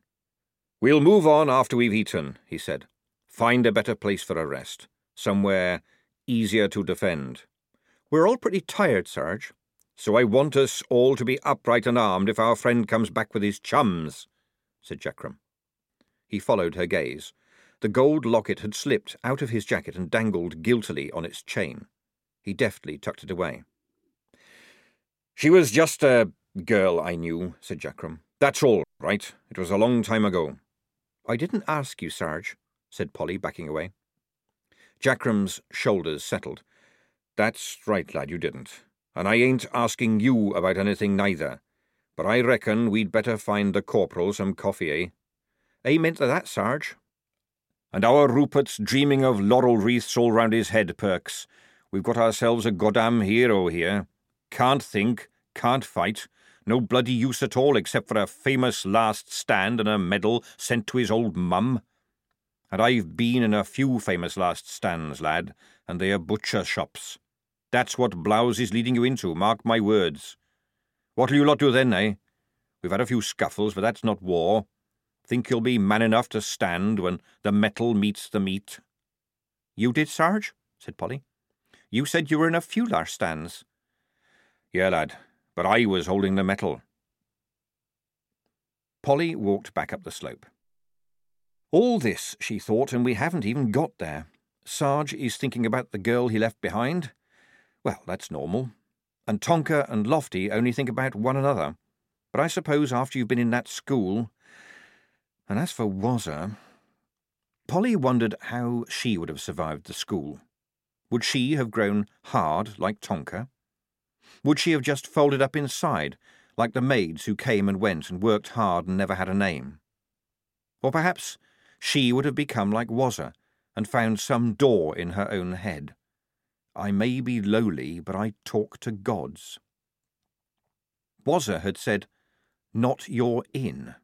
We'll move on after we've eaten, he said. Find a better place for a rest. Somewhere easier to defend. We're all pretty tired, Sarge. So I want us all to be upright and armed if our friend comes back with his chums, said Jackrum. He followed her gaze. The gold locket had slipped out of his jacket and dangled guiltily on its chain. He deftly tucked it away. She was just a girl I knew, said Jackrum. That's all, right? It was a long time ago. I didn't ask you, Sarge, said Polly, backing away. Jackrum's shoulders settled. That's right, lad, you didn't and I ain't asking you about anything neither. But I reckon we'd better find the corporal some coffee, eh? Amen to that, Sarge. And our Rupert's dreaming of laurel wreaths all round his head, Perks. We've got ourselves a goddam hero here. Can't think, can't fight, no bloody use at all except for a famous last stand and a medal sent to his old mum. And I've been in a few famous last stands, lad, and they are butcher shops. That's what Blouse is leading you into, mark my words. What'll you lot do then, eh? We've had a few scuffles, but that's not war. Think you'll be man enough to stand when the metal meets the meat? You did, Sarge? said Polly. You said you were in a few last stands. Yeah, lad, but I was holding the metal. Polly walked back up the slope. All this, she thought, and we haven't even got there. Sarge is thinking about the girl he left behind, well, that's normal. And Tonker and Lofty only think about one another. But I suppose after you've been in that school. And as for Wazzer. Polly wondered how she would have survived the school. Would she have grown hard like Tonker? Would she have just folded up inside, like the maids who came and went and worked hard and never had a name? Or perhaps she would have become like Wazzer and found some door in her own head. I may be lowly, but I talk to gods. Wazzer had said, Not your inn.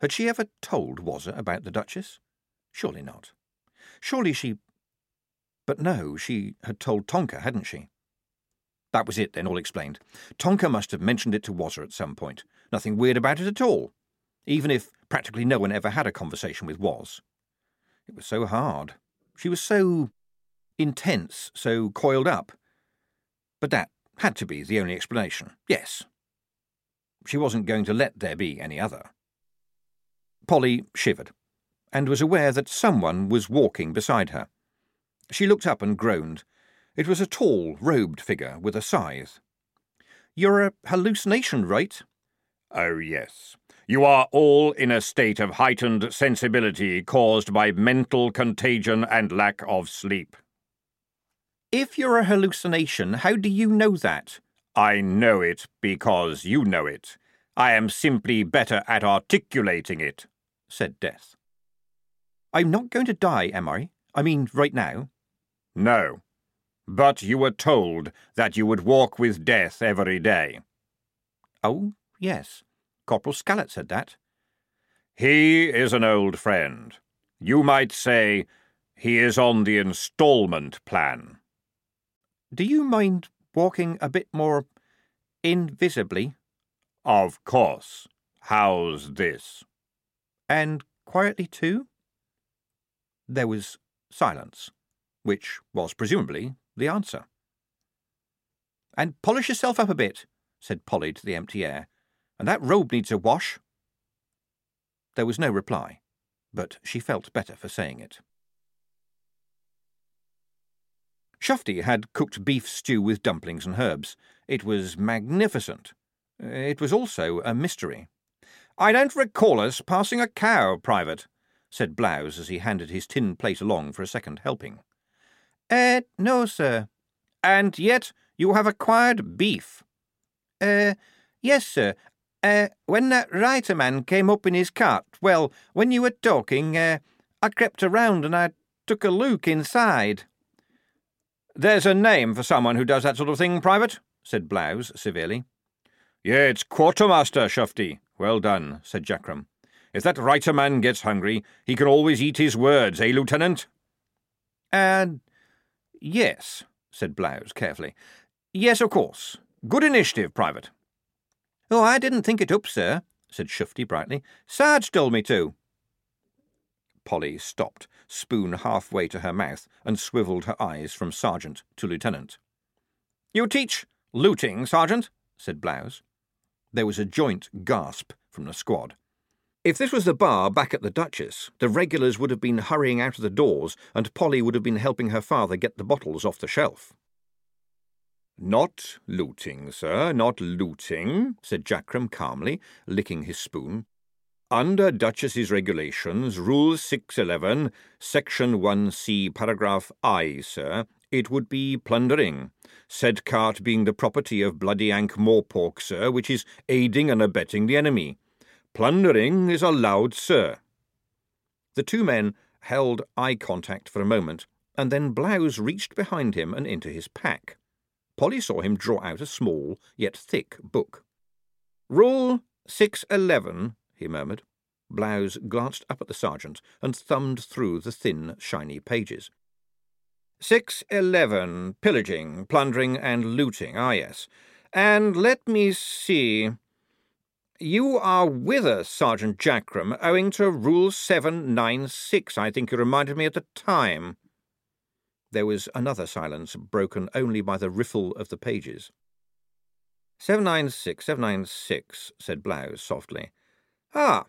Had she ever told Wazzer about the Duchess? Surely not. Surely she. But no, she had told Tonker, hadn't she? That was it, then, all explained. Tonker must have mentioned it to Wazzer at some point. Nothing weird about it at all, even if practically no one ever had a conversation with Woz. It was so hard. She was so intense, so coiled up. But that had to be the only explanation. Yes. She wasn't going to let there be any other. Polly shivered, and was aware that someone was walking beside her. She looked up and groaned. It was a tall, robed figure with a scythe. You're a hallucination, right? Oh, yes. You are all in a state of heightened sensibility caused by mental contagion and lack of sleep. If you're a hallucination, how do you know that? I know it because you know it. I am simply better at articulating it, said Death. I'm not going to die, am I? I mean, right now. No. But you were told that you would walk with death every day. Oh, yes. Corporal Scallett said that. He is an old friend. You might say he is on the instalment plan. Do you mind walking a bit more invisibly? Of course. How's this? And quietly too? There was silence, which was presumably the answer. And polish yourself up a bit, said Polly to the empty air. And that robe needs a wash. There was no reply, but she felt better for saying it. Shufti had cooked beef stew with dumplings and herbs. It was magnificent. It was also a mystery. I don't recall us passing a cow, Private, said Blouse as he handed his tin plate along for a second helping. Eh, uh, no, sir. And yet you have acquired beef. Eh, uh, yes, sir. Uh, when that writer man came up in his cart, well, when you were talking, uh, I crept around and I took a look inside. There's a name for someone who does that sort of thing, Private, said Blouse severely. Yeah, it's quartermaster, Shufti. Well done, said Jackram. If that writer man gets hungry, he can always eat his words, eh, Lieutenant? And uh, yes, said Blouse carefully. Yes, of course. Good initiative, Private. Oh, I didn't think it up, sir, said Shufti brightly. Sarge told me to. Polly stopped, spoon halfway to her mouth, and swivelled her eyes from sergeant to lieutenant. You teach looting, sergeant? said Blouse. There was a joint gasp from the squad. If this was the bar back at the Duchess, the regulars would have been hurrying out of the doors, and Polly would have been helping her father get the bottles off the shelf. Not looting, sir, not looting, said Jackrum calmly, licking his spoon. Under Duchess's regulations, Rule 611, Section 1C, Paragraph I, sir, it would be plundering. Said cart being the property of Bloody Ankh Morpork, sir, which is aiding and abetting the enemy. Plundering is allowed, sir. The two men held eye contact for a moment, and then Blouse reached behind him and into his pack. Polly saw him draw out a small, yet thick book. Rule 611, he murmured. Blouse glanced up at the sergeant and thumbed through the thin, shiny pages. 611, pillaging, plundering, and looting, ah, yes. And let me see. You are with us, Sergeant Jackrum, owing to Rule 796, I think you reminded me at the time. There was another silence, broken only by the riffle of the pages. 796, 796, said Blouse softly. Ah!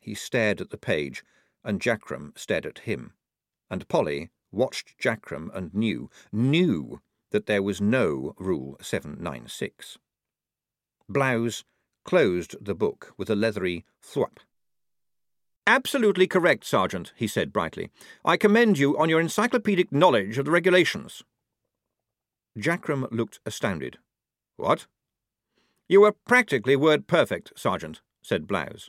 He stared at the page, and Jackrum stared at him. And Polly watched Jackrum and knew, knew that there was no Rule 796. Blouse closed the book with a leathery thwap. Absolutely correct, Sergeant, he said brightly. I commend you on your encyclopedic knowledge of the regulations. Jackrum looked astounded. What? You were practically word perfect, Sergeant, said Blouse,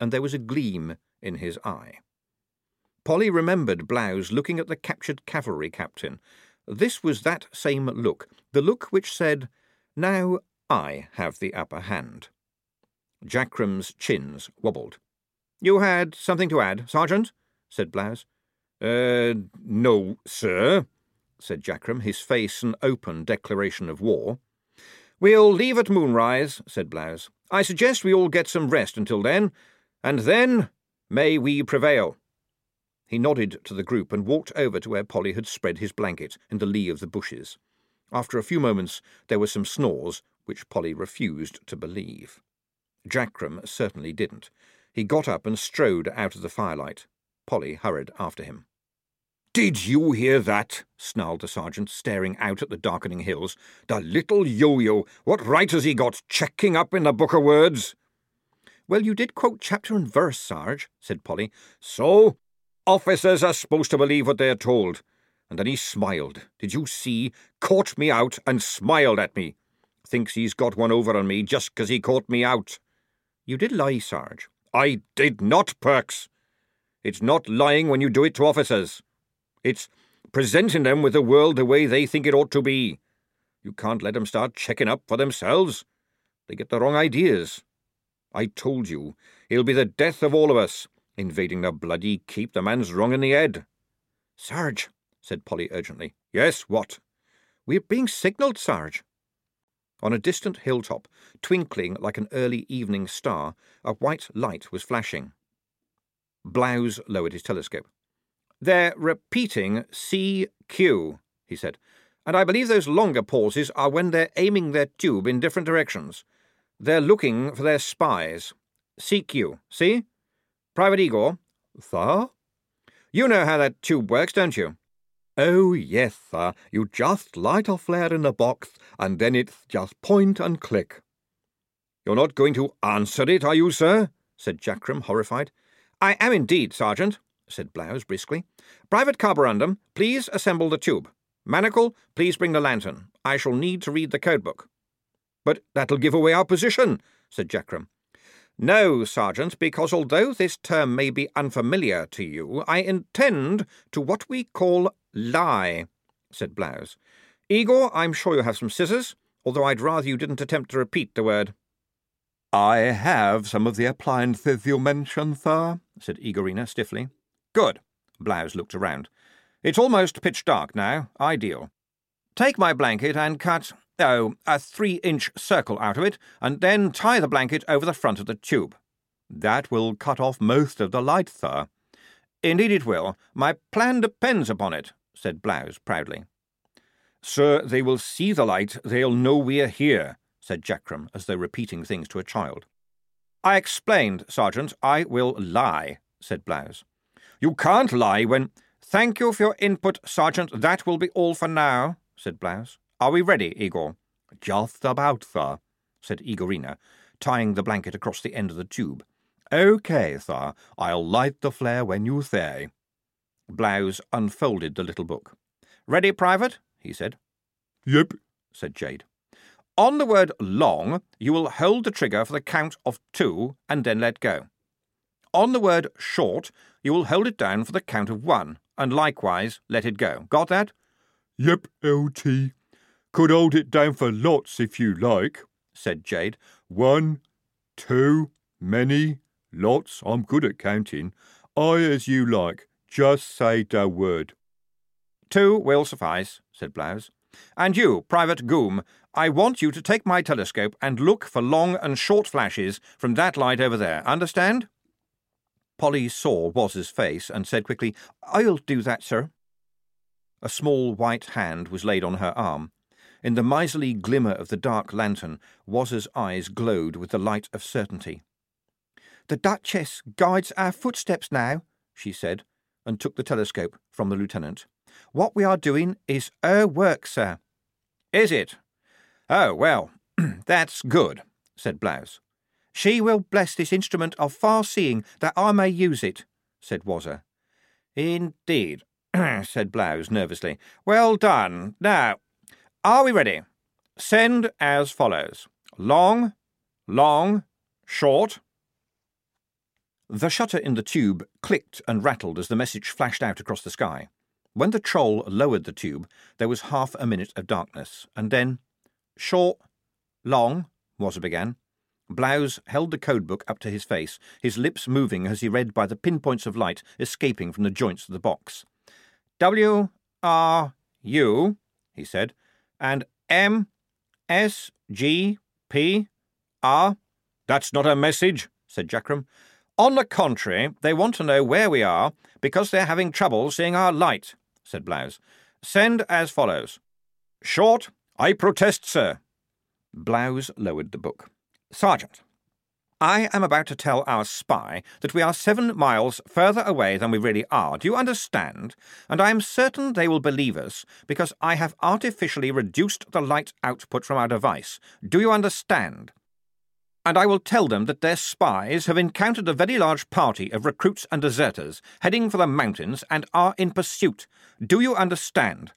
and there was a gleam in his eye. Polly remembered Blouse looking at the captured cavalry captain. This was that same look, the look which said, Now I have the upper hand. Jackrum's chins wobbled. You had something to add, Sergeant? said Blouse. Er, uh, no, sir, said Jackrum, his face an open declaration of war. We'll leave at moonrise, said Blouse. I suggest we all get some rest until then, and then may we prevail. He nodded to the group and walked over to where Polly had spread his blanket in the lee of the bushes. After a few moments there were some snores, which Polly refused to believe. Jackrum certainly didn't. He got up and strode out of the firelight. Polly hurried after him. Did you hear that? snarled the sergeant, staring out at the darkening hills. The little yo-yo! What right has he got checking up in the book of words? Well, you did quote chapter and verse, Sarge, said Polly. So? Officers are supposed to believe what they're told. And then he smiled. Did you see? Caught me out and smiled at me. Thinks he's got one over on me just 'cause he caught me out. You did lie, Sarge. I did not, Perks. It's not lying when you do it to officers. It's presenting them with the world the way they think it ought to be. You can't let them start checking up for themselves. They get the wrong ideas. I told you, it'll be the death of all of us, invading the bloody keep. The man's wrong in the head. Sarge, said Polly urgently. Yes, what? We're being signalled, Sarge. On a distant hilltop, twinkling like an early evening star, a white light was flashing. Blouse lowered his telescope. They're repeating CQ, he said, and I believe those longer pauses are when they're aiming their tube in different directions. They're looking for their spies. CQ, see? Private Igor? Sir? You know how that tube works, don't you? Oh, yes, sir. You just light a flare in the box, and then it's just point and click. You're not going to answer it, are you, sir? said Jackrum, horrified. I am indeed, Sergeant, said Blouse briskly. Private Carborundum, please assemble the tube. Manacle, please bring the lantern. I shall need to read the codebook. But that'll give away our position, said Jackrum. No, Sergeant, because although this term may be unfamiliar to you, I intend to what we call lie, said Blouse. Igor, I'm sure you have some scissors, although I'd rather you didn't attempt to repeat the word. I have some of the appliances you mentioned, sir, said Igorina stiffly. Good. Blouse looked around. It's almost pitch dark now. Ideal. Take my blanket and cut, oh, a three inch circle out of it, and then tie the blanket over the front of the tube. That will cut off most of the light, sir. Indeed it will. My plan depends upon it, said Blouse proudly. Sir, they will see the light. They'll know we're here, said Jackrum, as though repeating things to a child. I explained, Sergeant. I will lie, said Blouse. You can't lie when. Thank you for your input, Sergeant. That will be all for now, said Blouse. Are we ready, Igor? Just about, sir, said Igorina, tying the blanket across the end of the tube. OK, sir. I'll light the flare when you say. Blouse unfolded the little book. Ready, Private? he said. Yep, said Jade. On the word long, you will hold the trigger for the count of two and then let go. On the word short, you will hold it down for the count of one and likewise let it go. Got that? Yep, LT. Could hold it down for lots if you like, said Jade. One, two, many, lots. I'm good at counting. I as you like. Just say the word. Two will suffice, said Blouse. And you, Private Goom, I want you to take my telescope and look for long and short flashes from that light over there. Understand? Polly saw Waz's face and said quickly, I'll do that, sir. A small white hand was laid on her arm. In the miserly glimmer of the dark lantern, Waz's eyes glowed with the light of certainty. The Duchess guides our footsteps now, she said, and took the telescope from the lieutenant. What we are doing is her work, sir. Is it? Oh, well, that's good, said Blouse. She will bless this instrument of far seeing that I may use it, said Wazzer. Indeed, said Blouse nervously. Well done. Now, are we ready? Send as follows long, long, short. The shutter in the tube clicked and rattled as the message flashed out across the sky. When the troll lowered the tube, there was half a minute of darkness, and then short, long, Wazzer began. Blouse held the codebook up to his face, his lips moving as he read by the pinpoints of light escaping from the joints of the box. W R U, he said, and M S G P R. That's not a message, said Jackram. On the contrary, they want to know where we are because they're having trouble seeing our light, said Blouse. Send as follows. Short, I protest, sir. Blouse lowered the book. Sergeant, I am about to tell our spy that we are seven miles further away than we really are. Do you understand? And I am certain they will believe us because I have artificially reduced the light output from our device. Do you understand? And I will tell them that their spies have encountered a very large party of recruits and deserters heading for the mountains and are in pursuit. Do you understand?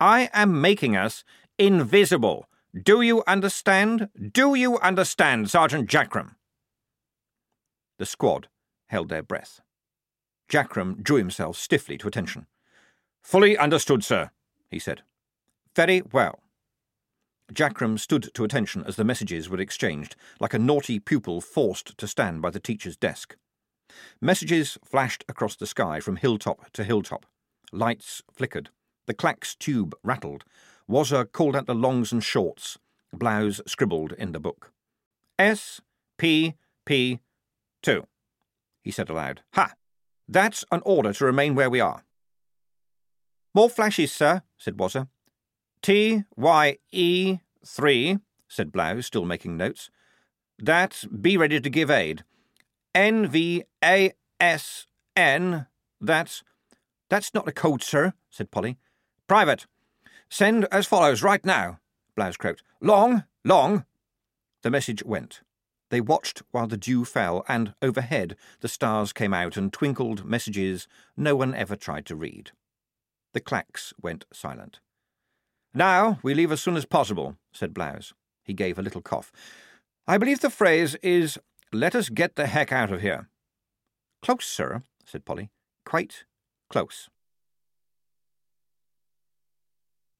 I am making us invisible. Do you understand? Do you understand, Sergeant Jackrum? The squad held their breath. Jackrum drew himself stiffly to attention. Fully understood, sir, he said. Very well. Jackrum stood to attention as the messages were exchanged, like a naughty pupil forced to stand by the teacher's desk. Messages flashed across the sky from hilltop to hilltop. Lights flickered. The clacks tube rattled. Wazzer called out the longs and shorts. Blouse scribbled in the book. S P P 2, he said aloud. Ha! That's an order to remain where we are. More flashes, sir, said Wazzer. T Y E 3, said Blouse, still making notes. That be ready to give aid. N V A S N, that's. That's not a code, sir, said Polly. Private. Send as follows right now, Blouse croaked. Long, long. The message went. They watched while the dew fell, and overhead the stars came out and twinkled messages no one ever tried to read. The clacks went silent. Now we leave as soon as possible, said Blouse. He gave a little cough. I believe the phrase is, let us get the heck out of here. Close, sir, said Polly. Quite close.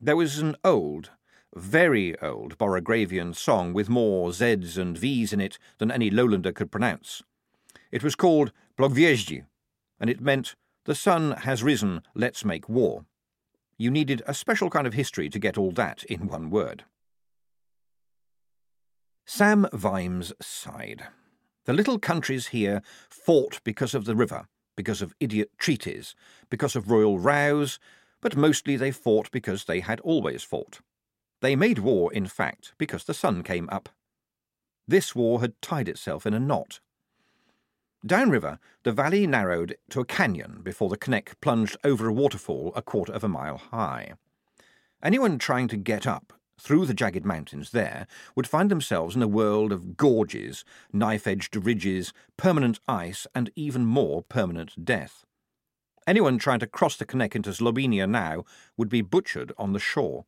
There was an old, very old Borogravian song with more Z's and V's in it than any lowlander could pronounce. It was called Blogviezji, and it meant, The sun has risen, let's make war. You needed a special kind of history to get all that in one word. Sam Vimes sighed. The little countries here fought because of the river, because of idiot treaties, because of royal rows, but mostly they fought because they had always fought. They made war, in fact, because the sun came up. This war had tied itself in a knot. Downriver, the valley narrowed to a canyon before the Kneck plunged over a waterfall a quarter of a mile high. Anyone trying to get up through the jagged mountains there would find themselves in a world of gorges, knife edged ridges, permanent ice, and even more permanent death. Anyone trying to cross the Kneck into Zlobenia now would be butchered on the shore.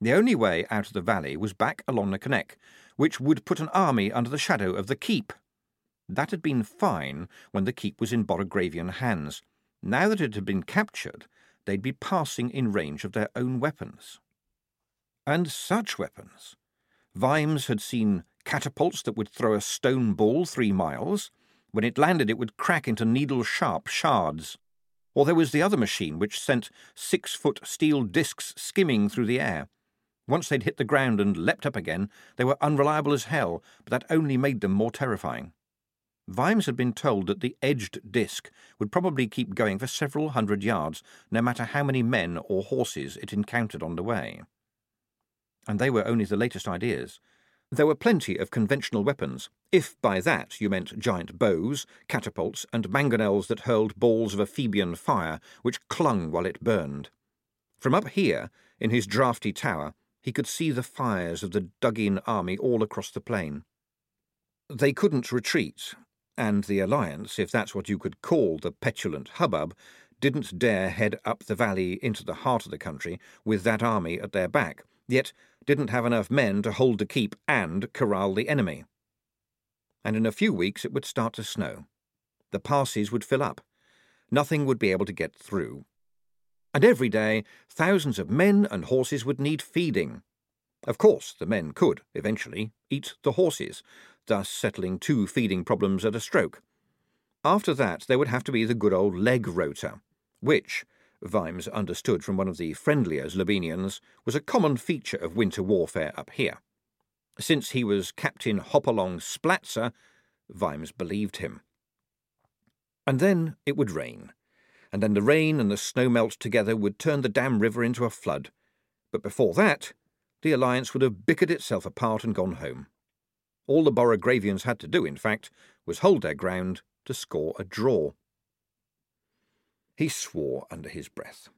The only way out of the valley was back along the Kneck, which would put an army under the shadow of the keep. That had been fine when the keep was in Borogravian hands. Now that it had been captured, they'd be passing in range of their own weapons. And such weapons! Vimes had seen catapults that would throw a stone ball three miles. When it landed, it would crack into needle sharp shards. Or there was the other machine which sent six foot steel discs skimming through the air. Once they'd hit the ground and leapt up again, they were unreliable as hell, but that only made them more terrifying. Vimes had been told that the edged disc would probably keep going for several hundred yards, no matter how many men or horses it encountered on the way. And they were only the latest ideas. There were plenty of conventional weapons, if by that you meant giant bows, catapults, and mangonels that hurled balls of ephebian fire which clung while it burned. From up here, in his draughty tower, he could see the fires of the dug in army all across the plain. They couldn't retreat, and the Alliance, if that's what you could call the petulant hubbub, didn't dare head up the valley into the heart of the country with that army at their back, yet didn't have enough men to hold the keep and corral the enemy. And in a few weeks it would start to snow. The passes would fill up. Nothing would be able to get through and every day thousands of men and horses would need feeding. Of course, the men could, eventually, eat the horses, thus settling two feeding problems at a stroke. After that, there would have to be the good old leg rotor, which, Vimes understood from one of the friendlier Zlobenians, was a common feature of winter warfare up here. Since he was Captain Hopalong Splatzer, Vimes believed him. And then it would rain and then the rain and the snow melt together would turn the Dam River into a flood. But before that, the alliance would have bickered itself apart and gone home. All the Borogravians had to do, in fact, was hold their ground to score a draw. He swore under his breath.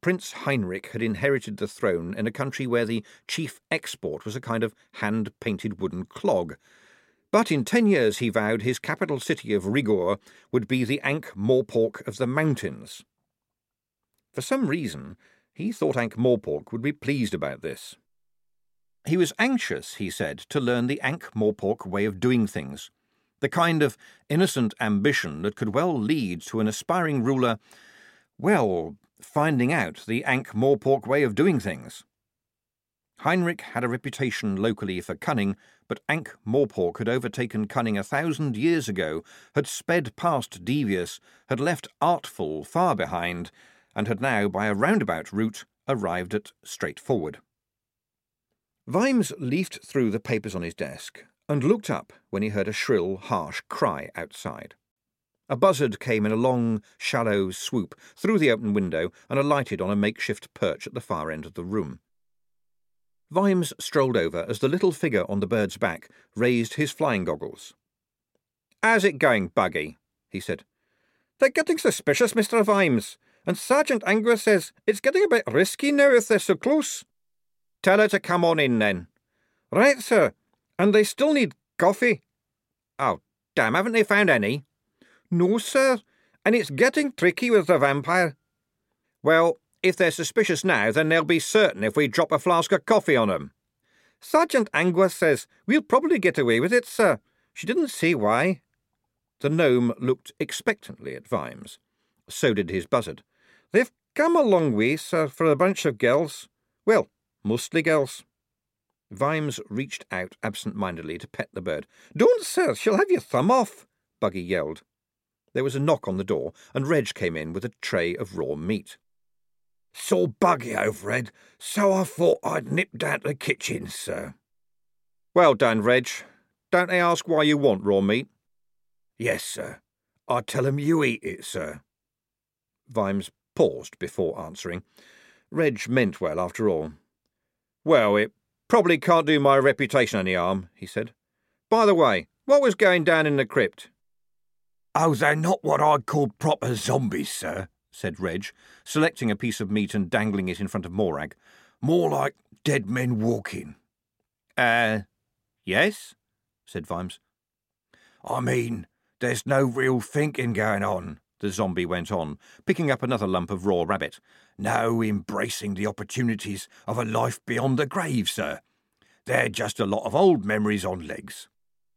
Prince Heinrich had inherited the throne in a country where the chief export was a kind of hand painted wooden clog, but in ten years, he vowed, his capital city of Rigor would be the Ankh Morpork of the mountains. For some reason, he thought Ankh Morpork would be pleased about this. He was anxious, he said, to learn the Ankh Morpork way of doing things. The kind of innocent ambition that could well lead to an aspiring ruler, well, finding out the Ankh Morpork way of doing things. Heinrich had a reputation locally for cunning, but Ankh Morpork had overtaken cunning a thousand years ago, had sped past devious, had left artful far behind, and had now, by a roundabout route, arrived at straightforward. Vimes leafed through the papers on his desk and looked up when he heard a shrill, harsh cry outside. A buzzard came in a long, shallow swoop through the open window and alighted on a makeshift perch at the far end of the room. Vimes strolled over as the little figure on the bird's back raised his flying goggles. How's it going, Buggy? he said. They're getting suspicious, Mr. Vimes, and Sergeant Angua says it's getting a bit risky now if they're so close. Tell her to come on in, then. Right, sir. And they still need coffee. Oh, damn, haven't they found any? No, sir. And it's getting tricky with the vampire. Well, if they're suspicious now, then they'll be certain if we drop a flask of coffee on on 'em. Sergeant Angua says we'll probably get away with it, sir. She didn't see why. The gnome looked expectantly at Vimes. So did his buzzard. They've come a long way, sir, for a bunch of girls. Well, mostly girls. Vimes reached out absent-mindedly to pet the bird. Don't, sir, she'll have your thumb off, Buggy yelled. There was a knock on the door, and Reg came in with a tray of raw meat. Saw Buggy over, Ed, so I thought I'd nip down to the kitchen, sir. Well done, Reg. Don't they ask why you want raw meat? Yes, sir. I tell 'em you eat it, sir. Vimes paused before answering. Reg meant well, after all. Well, it probably can't do my reputation any harm, he said. By the way, what was going down in the crypt? Oh, they're not what I'd call proper zombies, sir, said Reg, selecting a piece of meat and dangling it in front of Morag. More like dead men walking. Uh, yes, said Vimes. I mean, there's no real thinking going on, the zombie went on, picking up another lump of raw rabbit. No embracing the opportunities of a life beyond the grave, sir. They're just a lot of old memories on legs.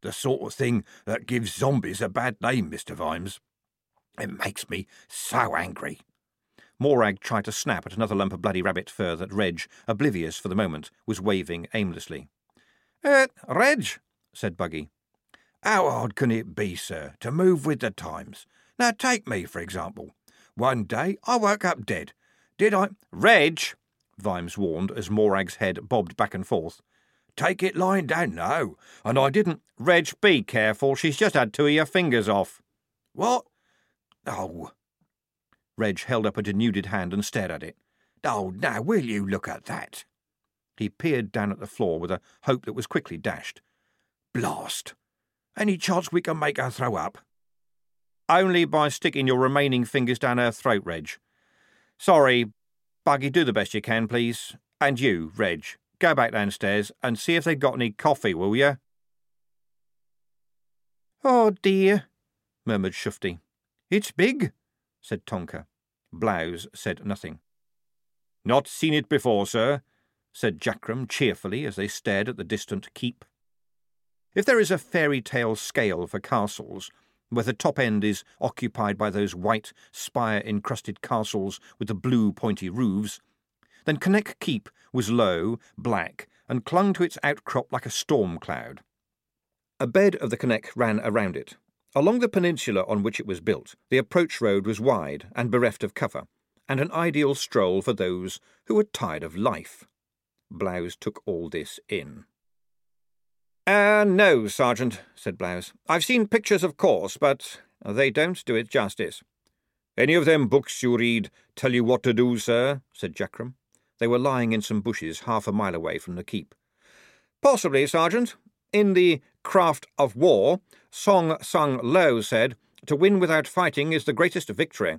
The sort of thing that gives zombies a bad name, Mr. Vimes. It makes me so angry. Morag tried to snap at another lump of bloody rabbit fur that Reg, oblivious for the moment, was waving aimlessly. Uh, Reg, said Buggy. How hard can it be, sir, to move with the times? Now take me, for example. One day I woke up dead. Did I? Reg, Vimes warned as Morag's head bobbed back and forth. Take it lying down now, and I didn't. Reg, be careful. She's just had two of your fingers off. What? Oh. Reg held up a denuded hand and stared at it. Oh, now will you look at that? He peered down at the floor with a hope that was quickly dashed. Blast! Any chance we can make her throw up? Only by sticking your remaining fingers down her throat, Reg. Sorry. Buggy, do the best you can, please. And you, Reg, go back downstairs and see if they've got any coffee, will you? Oh, dear, murmured Shufti. It's big, said Tonker. Blouse said nothing. Not seen it before, sir, said Jackrum cheerfully as they stared at the distant keep. If there is a fairy tale scale for castles, where the top end is occupied by those white, spire encrusted castles with the blue pointy roofs, then Kneck Keep was low, black, and clung to its outcrop like a storm cloud. A bed of the Kneck ran around it, Along the peninsula on which it was built, the approach road was wide and bereft of cover, and an ideal stroll for those who were tired of life. Blouse took all this in. Uh, no, Sergeant, said Blouse. I've seen pictures, of course, but they don't do it justice. Any of them books you read tell you what to do, sir? said Jackrum. They were lying in some bushes half a mile away from the keep. Possibly, Sergeant. In the Craft of War, Song Sung Lo said, To win without fighting is the greatest victory.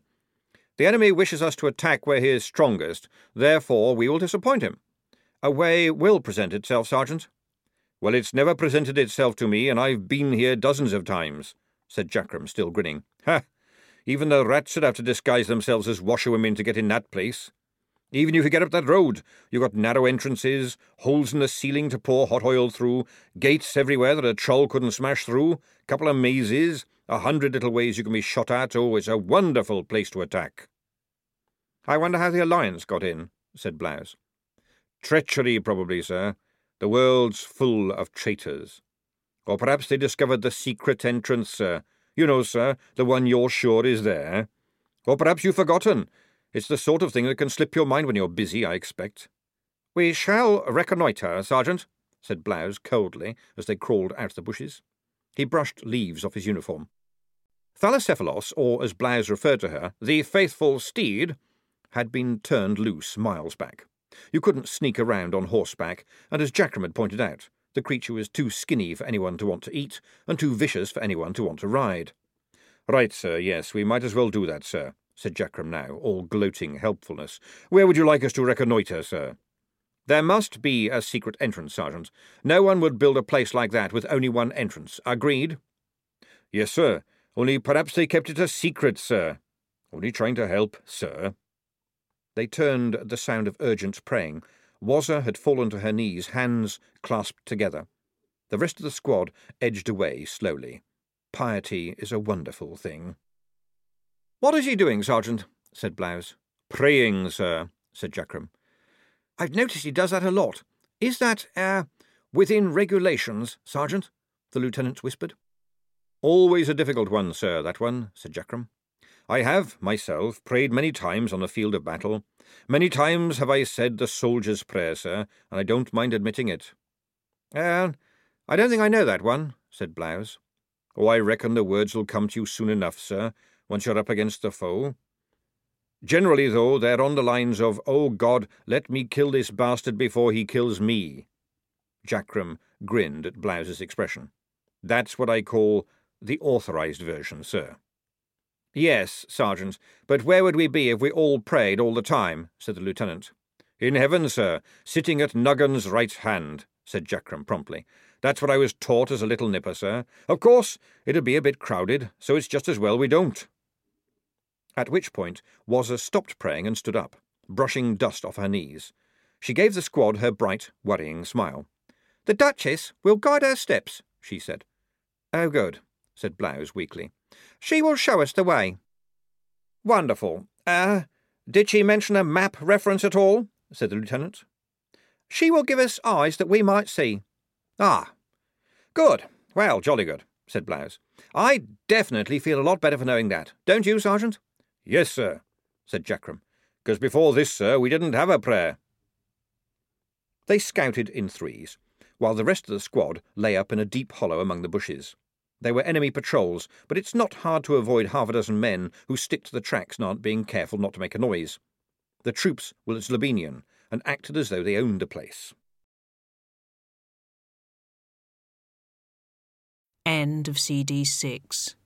The enemy wishes us to attack where he is strongest, therefore we will disappoint him. A way will present itself, Sergeant. Well, it's never presented itself to me, and I've been here dozens of times, said Jackrum, still grinning. Ha! Even the rats would have to disguise themselves as washerwomen to get in that place. Even if you get up that road, you've got narrow entrances, holes in the ceiling to pour hot oil through, gates everywhere that a troll couldn't smash through, a couple of mazes, a hundred little ways you can be shot at. Oh, it's a wonderful place to attack. I wonder how the Alliance got in, said Blouse. Treachery, probably, sir. The world's full of traitors. Or perhaps they discovered the secret entrance, sir. You know, sir, the one you're sure is there. Or perhaps you've forgotten. It's the sort of thing that can slip your mind when you're busy, I expect. We shall reconnoitre, Sergeant, said Blouse coldly as they crawled out of the bushes. He brushed leaves off his uniform. Thalasephalos, or as Blouse referred to her, the faithful steed, had been turned loose miles back. You couldn't sneak around on horseback, and as Jackrum had pointed out, the creature was too skinny for anyone to want to eat, and too vicious for anyone to want to ride. Right, sir, yes, we might as well do that, sir, said Jackrum now, all gloating helpfulness. Where would you like us to reconnoitre, sir? There must be a secret entrance, Sergeant. No one would build a place like that with only one entrance. Agreed? Yes, sir. Only perhaps they kept it a secret, sir. Only trying to help, sir. They turned at the sound of urgent praying. Wazzer had fallen to her knees, hands clasped together. The rest of the squad edged away slowly. Piety is a wonderful thing. What is he doing, Sergeant? said Blouse. Praying, sir, said Jackrum. I've noticed he does that a lot. Is that, er, uh, within regulations, Sergeant? the lieutenant whispered. Always a difficult one, sir, that one, said Jackrum. I have, myself, prayed many times on the field of battle. Many times have I said the soldier's prayer, sir, and I don't mind admitting it. Uh, I don't think I know that one, said Blouse. Oh, I reckon the words will come to you soon enough, sir, once you're up against the foe. Generally, though, they're on the lines of, Oh God, let me kill this bastard before he kills me. Jackrum grinned at Blouse's expression. That's what I call the authorized version, sir. Yes, Sergeant, but where would we be if we all prayed all the time? said the lieutenant. In heaven, sir, sitting at Nuggan's right hand, said Jackrum promptly. That's what I was taught as a little nipper, sir. Of course, it'd be a bit crowded, so it's just as well we don't. At which point Wazzer stopped praying and stood up, brushing dust off her knees. She gave the squad her bright, worrying smile. The Duchess will guide our steps, she said. Oh, good, said Blouse weakly. She will show us the way. Wonderful. Ah, uh, did she mention a map reference at all? said the lieutenant. She will give us eyes that we might see. Ah, good. Well, jolly good, said Blouse. I definitely feel a lot better for knowing that. Don't you, Sergeant? Yes, sir, said Jackrum, because before this, sir, we didn't have a prayer. They scouted in threes, while the rest of the squad lay up in a deep hollow among the bushes. They were enemy patrols, but it's not hard to avoid half a dozen men who stick to the tracks and aren't being careful not to make a noise. The troops were at Zlobenian and acted as though they owned the place. End of CD 6